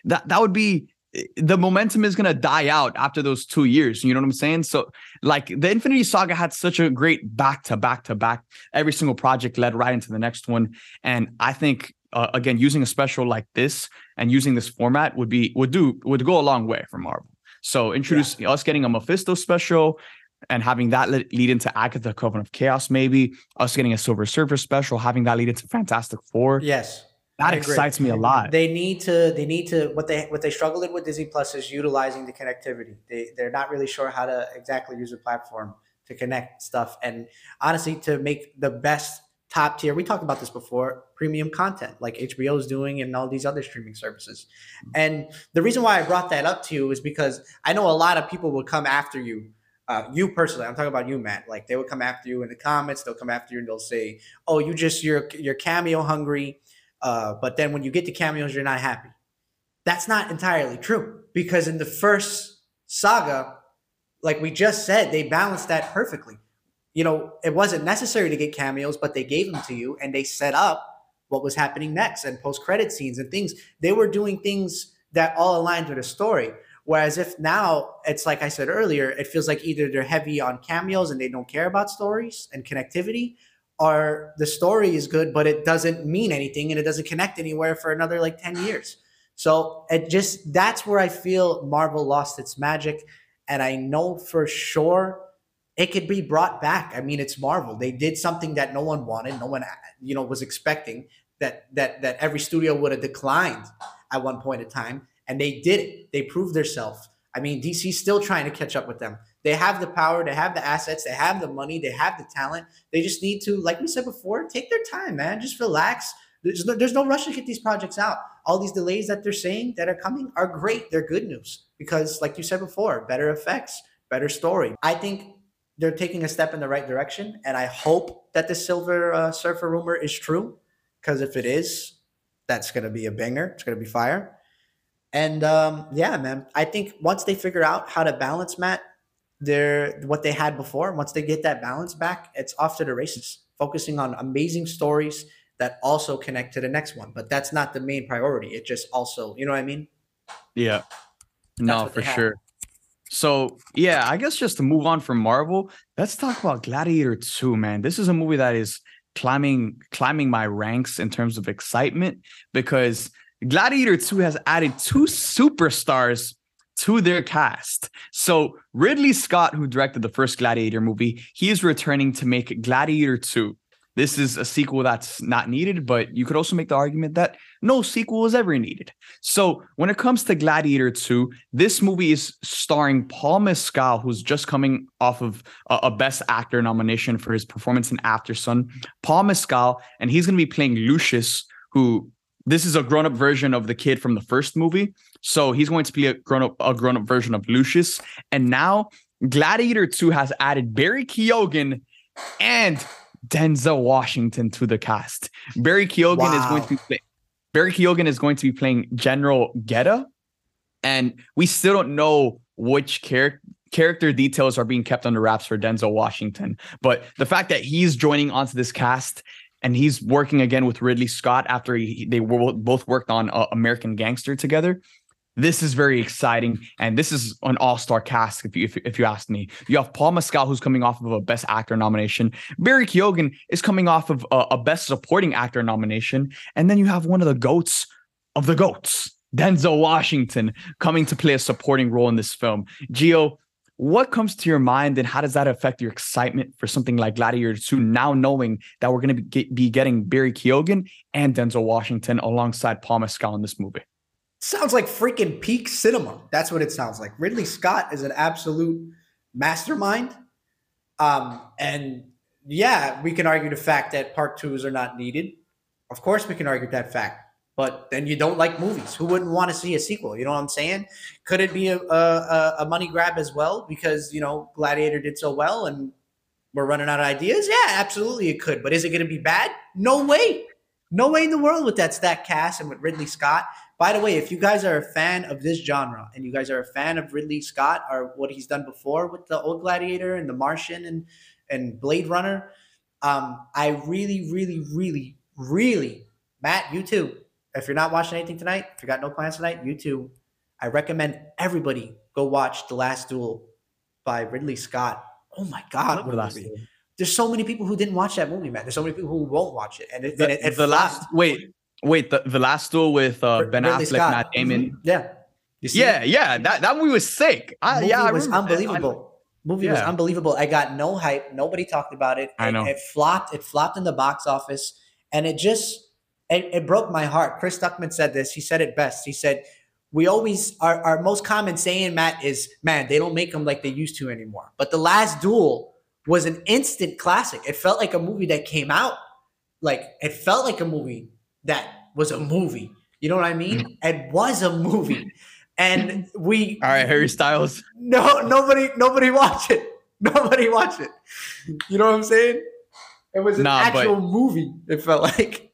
That that would be the momentum is to die out after those two years. You know what I'm saying? So, like, the Infinity Saga had such a great back to back to back. Every single project led right into the next one. And I think, uh, again, using a special like this and using this format would be, would do, would go a long way for Marvel. So, introduce yeah. us getting a Mephisto special and having that lead into Agatha Coven of Chaos, maybe us getting a Silver Surfer special, having that lead into Fantastic Four. Yes that excites me a lot. They need to they need to what they what they struggled with Disney Plus is utilizing the connectivity. They they're not really sure how to exactly use the platform to connect stuff and honestly to make the best top tier. We talked about this before, premium content like HBO is doing and all these other streaming services. And the reason why I brought that up to you is because I know a lot of people will come after you uh, you personally, I'm talking about you, Matt. Like they will come after you in the comments. They'll come after you and they'll say, "Oh, you just you're you're cameo hungry. Uh, but then when you get to cameos, you're not happy. That's not entirely true because in the first saga, like we just said, they balanced that perfectly. You know, it wasn't necessary to get cameos, but they gave them to you and they set up what was happening next and post credit scenes and things. They were doing things that all aligned with the story. Whereas if now it's like I said earlier, it feels like either they're heavy on cameos and they don't care about stories and connectivity, or the story is good, but it doesn't mean anything and it doesn't connect anywhere for another like 10 years. So it just that's where I feel Marvel lost its magic. And I know for sure it could be brought back. I mean, it's Marvel. They did something that no one wanted, no one you know was expecting that that that every studio would have declined at one point in time. And they did it. They proved themselves. I mean, DC's still trying to catch up with them. They have the power, they have the assets, they have the money, they have the talent. They just need to, like we said before, take their time, man. Just relax. There's no, there's no rush to get these projects out. All these delays that they're saying that are coming are great. They're good news because, like you said before, better effects, better story. I think they're taking a step in the right direction, and I hope that the Silver uh, Surfer rumor is true. Because if it is, that's gonna be a banger. It's gonna be fire. And um, yeah, man, I think once they figure out how to balance Matt their what they had before. Once they get that balance back, it's off to the races. Focusing on amazing stories that also connect to the next one. But that's not the main priority. It just also, you know what I mean? Yeah. no, for sure. So yeah, I guess just to move on from Marvel, let's talk about Gladiator 2, man. This is a movie that is climbing climbing my ranks in terms of excitement because Gladiator 2 has added two superstars to their cast. So Ridley Scott, who directed the first Gladiator movie, he is returning to make Gladiator 2. This is a sequel that's not needed, but you could also make the argument that no sequel is ever needed. So when it comes to Gladiator 2, this movie is starring Paul Mescal, who's just coming off of a, a Best Actor nomination for his performance in Aftersun. Paul Mescal, and he's going to be playing Lucius, who this is a grown-up version of the kid from the first movie. So he's going to be a grown-up, a grown-up version of Lucius. And now Gladiator 2 has added Barry Keoghan and Denzel Washington to the cast. Barry Keoghan wow. is going to play Barry Keoghan is going to be playing General Geta. And we still don't know which character character details are being kept under wraps for Denzel Washington. But the fact that he's joining onto this cast and he's working again with Ridley Scott after he, they were both worked on uh, American Gangster together. This is very exciting, and this is an all-star cast. If you if, if you ask me, you have Paul Mescal, who's coming off of a Best Actor nomination. Barry Keoghan is coming off of a, a Best Supporting Actor nomination, and then you have one of the goats of the goats, Denzel Washington, coming to play a supporting role in this film. Gio, what comes to your mind and how does that affect your excitement for something like Gladiator 2 now knowing that we're going to be, be getting Barry Keoghan and Denzel Washington alongside Paul Mescal in this movie? Sounds like freaking peak cinema. That's what it sounds like. Ridley Scott is an absolute mastermind. Um, and yeah, we can argue the fact that part twos are not needed. Of course, we can argue that fact but then you don't like movies. Who wouldn't want to see a sequel? You know what I'm saying? Could it be a, a, a money grab as well because you know Gladiator did so well and we're running out of ideas? Yeah, absolutely it could. But is it going to be bad? No way. No way in the world with that stack cast and with Ridley Scott. By the way, if you guys are a fan of this genre and you guys are a fan of Ridley Scott or what he's done before with the old Gladiator and the Martian and and Blade Runner, um, I really, really, really, really, Matt, you too if you're not watching anything tonight, if you got no plans tonight, you too. I recommend everybody go watch The Last Duel by Ridley Scott. Oh my God, what movie. There's so many people who didn't watch that movie, man. There's so many people who won't watch it. And it, the, and it, it the last wait, wait, the, the last duel with uh, Ben Ridley Affleck, Scott. Matt Damon. Mm-hmm. Yeah. Yeah, yeah. That, that movie was sick. I, movie yeah, was unbelievable. movie yeah. was unbelievable. I got no hype. Nobody talked about it. I know. It, it flopped. It flopped in the box office. And it just it, it broke my heart. Chris Stuckman said this. He said it best. He said, we always our, our most common saying, Matt, is man, they don't make them like they used to anymore. But the last duel was an instant classic. It felt like a movie that came out. Like it felt like a movie that was a movie. You know what I mean? Mm-hmm. It was a movie. And we All right, Harry Styles. No, nobody nobody watch it. Nobody watch it. You know what I'm saying? It was an nah, actual movie, it felt like.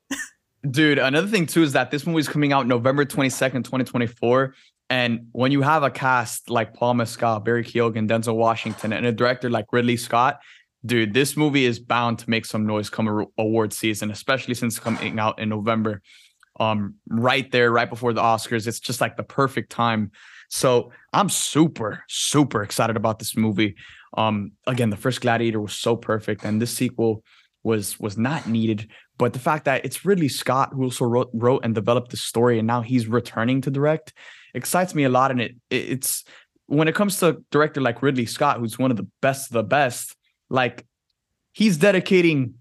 Dude, another thing too is that this movie is coming out November 22nd, 2024. And when you have a cast like Paul Mescal, Barry Keoghan, Denzel Washington, and a director like Ridley Scott, dude, this movie is bound to make some noise come award season, especially since coming out in November. Um, right there, right before the Oscars. It's just like the perfect time. So I'm super, super excited about this movie. Um, again, the first Gladiator was so perfect, and this sequel was was not needed. But the fact that it's Ridley Scott who also wrote, wrote and developed the story, and now he's returning to direct, excites me a lot. And it, it it's when it comes to a director like Ridley Scott, who's one of the best of the best, like he's dedicating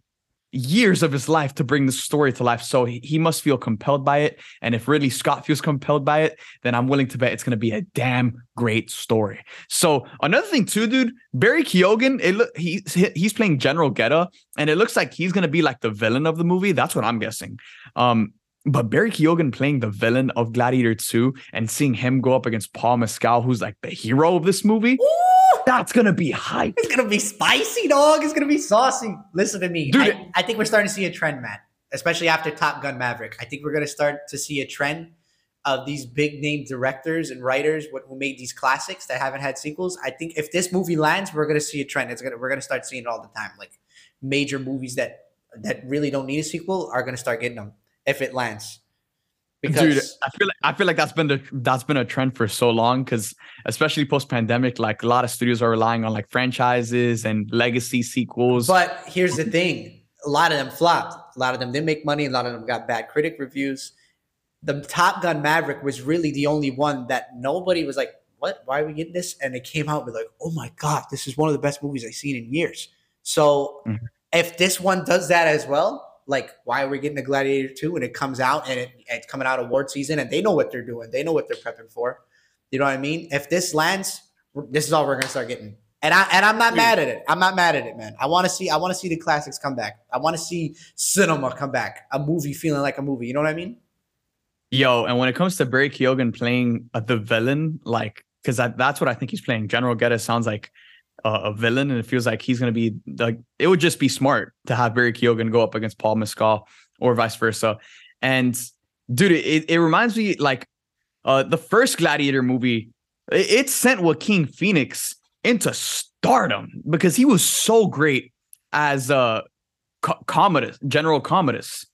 years of his life to bring the story to life. So he, he must feel compelled by it. And if Ridley Scott feels compelled by it, then I'm willing to bet it's going to be a damn great story. So another thing too, dude, Barry Keoghan, it look he's he's playing General Geta, and it looks like he's going to be like the villain of the movie. That's what I'm guessing. Um, but Barry Keoghan playing the villain of Gladiator 2 and seeing him go up against Paul Mescal, who's like the hero of this movie. Ooh that's gonna be hype. It's gonna be spicy, dog. It's gonna be saucy. Listen to me, dude. I, I, think we're starting to see a trend, Matt. Especially after Top Gun Maverick, I think we're gonna start to see a trend of these big name directors and writers who made these classics that haven't had sequels. I think if this movie lands, we're gonna see a trend. It's gonna we're gonna start seeing it all the time. Like major movies that that really don't need a sequel are gonna start getting them if it lands. Because Dude, I feel like I feel like that's been the that's been a trend for so long because especially post pandemic, like a lot of studios are relying on like franchises and legacy sequels. But here's the thing: a lot of them flopped. A lot of them didn't make money. A lot of them got bad critic reviews. The Top Gun Maverick was really the only one that nobody was like, "What? Why are we getting this?" And it came out with like, "Oh my god, this is one of the best movies I've seen in years." So mm-hmm. if this one does that as well, like why are we getting a gladiator 2 when it comes out and it, it's coming out award season and they know what they're doing. They know what they're prepping for. You know what i mean? If this lands this is all we're gonna start getting. And i and i'm not mad at it. I'm not mad at it man. I want to see i want to see the classics come back. I want to see cinema come back. A movie feeling like a movie. You know what i mean? Yo and when it comes to barry keoghan playing uh, the villain like because that's what i think he's playing. General Geta sounds like uh, a villain, and it feels like he's going to be like it would just be smart to have Barry Keoghan go up against Paul Mescal or vice versa. And dude, it, it reminds me like uh, the first Gladiator movie. It, it sent Joaquin Phoenix into stardom because he was so great as uh Commodus, General Commodus,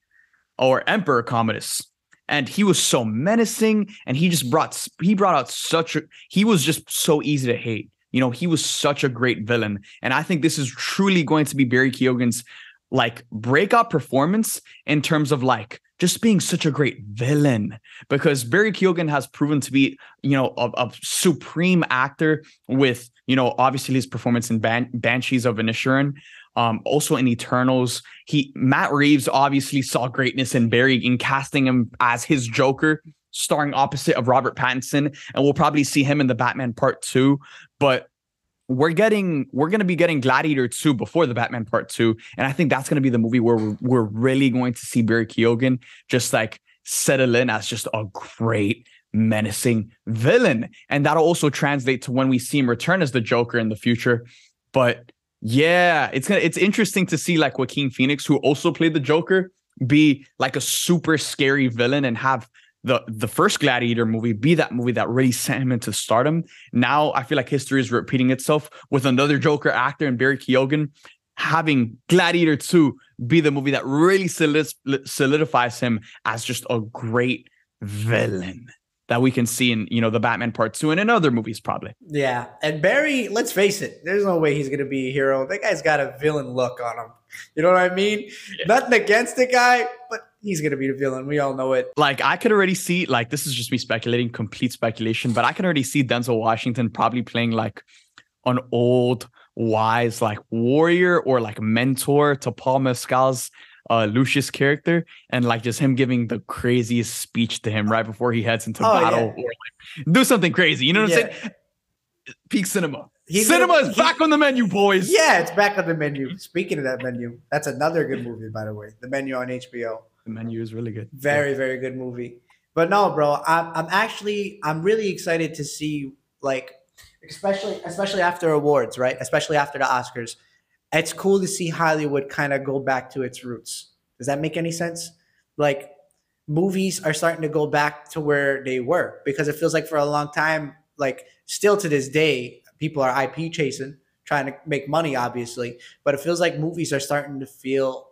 or Emperor Commodus. And he was so menacing, and he just brought he brought out such a he was just so easy to hate. You know, he was such a great villain. And I think this is truly going to be Barry Keoghan's like breakout performance in terms of like just being such a great villain because Barry Keoghan has proven to be, you know, a, a supreme actor with, you know, obviously his performance in Ban- Banshees of Inisherin, um, also in Eternals. He Matt Reeves obviously saw greatness in Barry in casting him as his Joker, starring opposite of Robert Pattinson, and we'll probably see him in the Batman Part Two. But we're getting we're going to be getting Gladiator 2 before the Batman Part 2 and I think that's going to be the movie where we're, we're really going to see Barry Keoghan just like settle in as just a great menacing villain. And that'll also translate to when we see him return as the Joker in the future. But yeah it's gonna it's interesting to see like Joaquin Phoenix who also played the Joker be like a super scary villain and have the the first Gladiator movie be that movie that really sent him into stardom. Now I feel like history is repeating itself with another Joker actor and Barry Keoghan having Gladiator 2 be the movie that really solidifies him as just a great villain that we can see in you know the Batman Part Two and in other movies probably. Yeah, and Barry, let's face it, there's no way he's gonna be a hero. That guy's got a villain look on him. You know what I mean? Yeah. Nothing against the guy, but he's gonna be the villain. We all know it. Like I could already see, like this is just me speculating, complete speculation, but I can already see Denzel Washington probably playing like an old, wise, like warrior or like mentor to Paul Mescal's uh Lucius character and like just him giving the craziest speech to him right before he heads into oh, battle yeah. or like do something crazy. You know what yeah. I'm saying? Peak cinema. He's cinema gonna, is back on the menu, boys. Yeah, it's back on the menu. Speaking of that menu, that's another good movie, by the way. The menu on HBO. The menu is really good. Very, yeah. very good movie. But no, bro, I'm I'm actually I'm really excited to see like especially especially after awards, right? Especially after the Oscars it's cool to see Hollywood kind of go back to its roots. Does that make any sense? Like movies are starting to go back to where they were because it feels like for a long time, like still to this day, people are IP chasing, trying to make money, obviously, but it feels like movies are starting to feel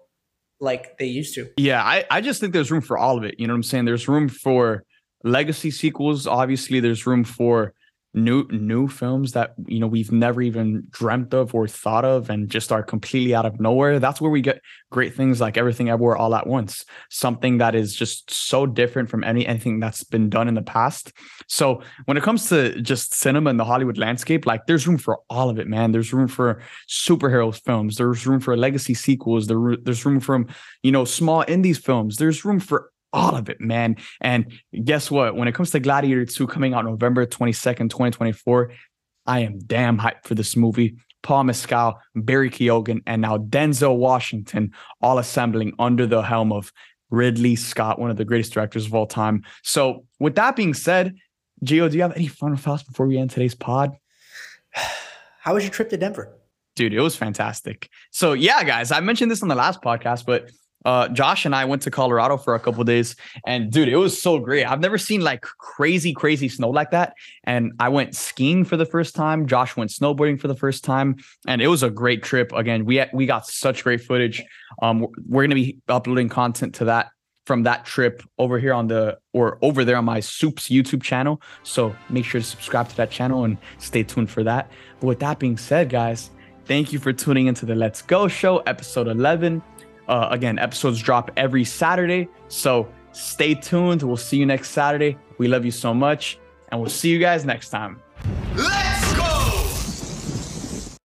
like they used to. Yeah, I, I just think there's room for all of it. You know what I'm saying? There's room for legacy sequels. Obviously, there's room for new new films that you know we've never even dreamt of or thought of and just are completely out of nowhere that's where we get great things like everything everywhere all at once something that is just so different from any anything that's been done in the past. So when it comes to just cinema and the hollywood landscape like there's room for all of it man. There's room for superhero films. There's room for legacy sequels. There's room for you know small indies films. There's room for all of it, man. And guess what? When it comes to Gladiator 2 coming out November 22nd, 2024, I am damn hyped for this movie. Paul Mescal, Barry Keoghan, and now Denzel Washington all assembling under the helm of Ridley Scott, one of the greatest directors of all time. So, with that being said, Gio, do you have any final thoughts before we end today's pod? *sighs* How was your trip to Denver? Dude, it was fantastic. So, yeah, guys, I mentioned this on the last podcast, but uh, Josh and I went to Colorado for a couple days, and dude, it was so great. I've never seen like crazy, crazy snow like that. And I went skiing for the first time. Josh went snowboarding for the first time, and it was a great trip. Again, we we got such great footage. Um, we're gonna be uploading content to that from that trip over here on the or over there on my Supes YouTube channel. So make sure to subscribe to that channel and stay tuned for that. But with that being said, guys, thank you for tuning into the Let's Go Show, episode 11. Uh, again, episodes drop every Saturday. So stay tuned. We'll see you next Saturday. We love you so much. And we'll see you guys next time.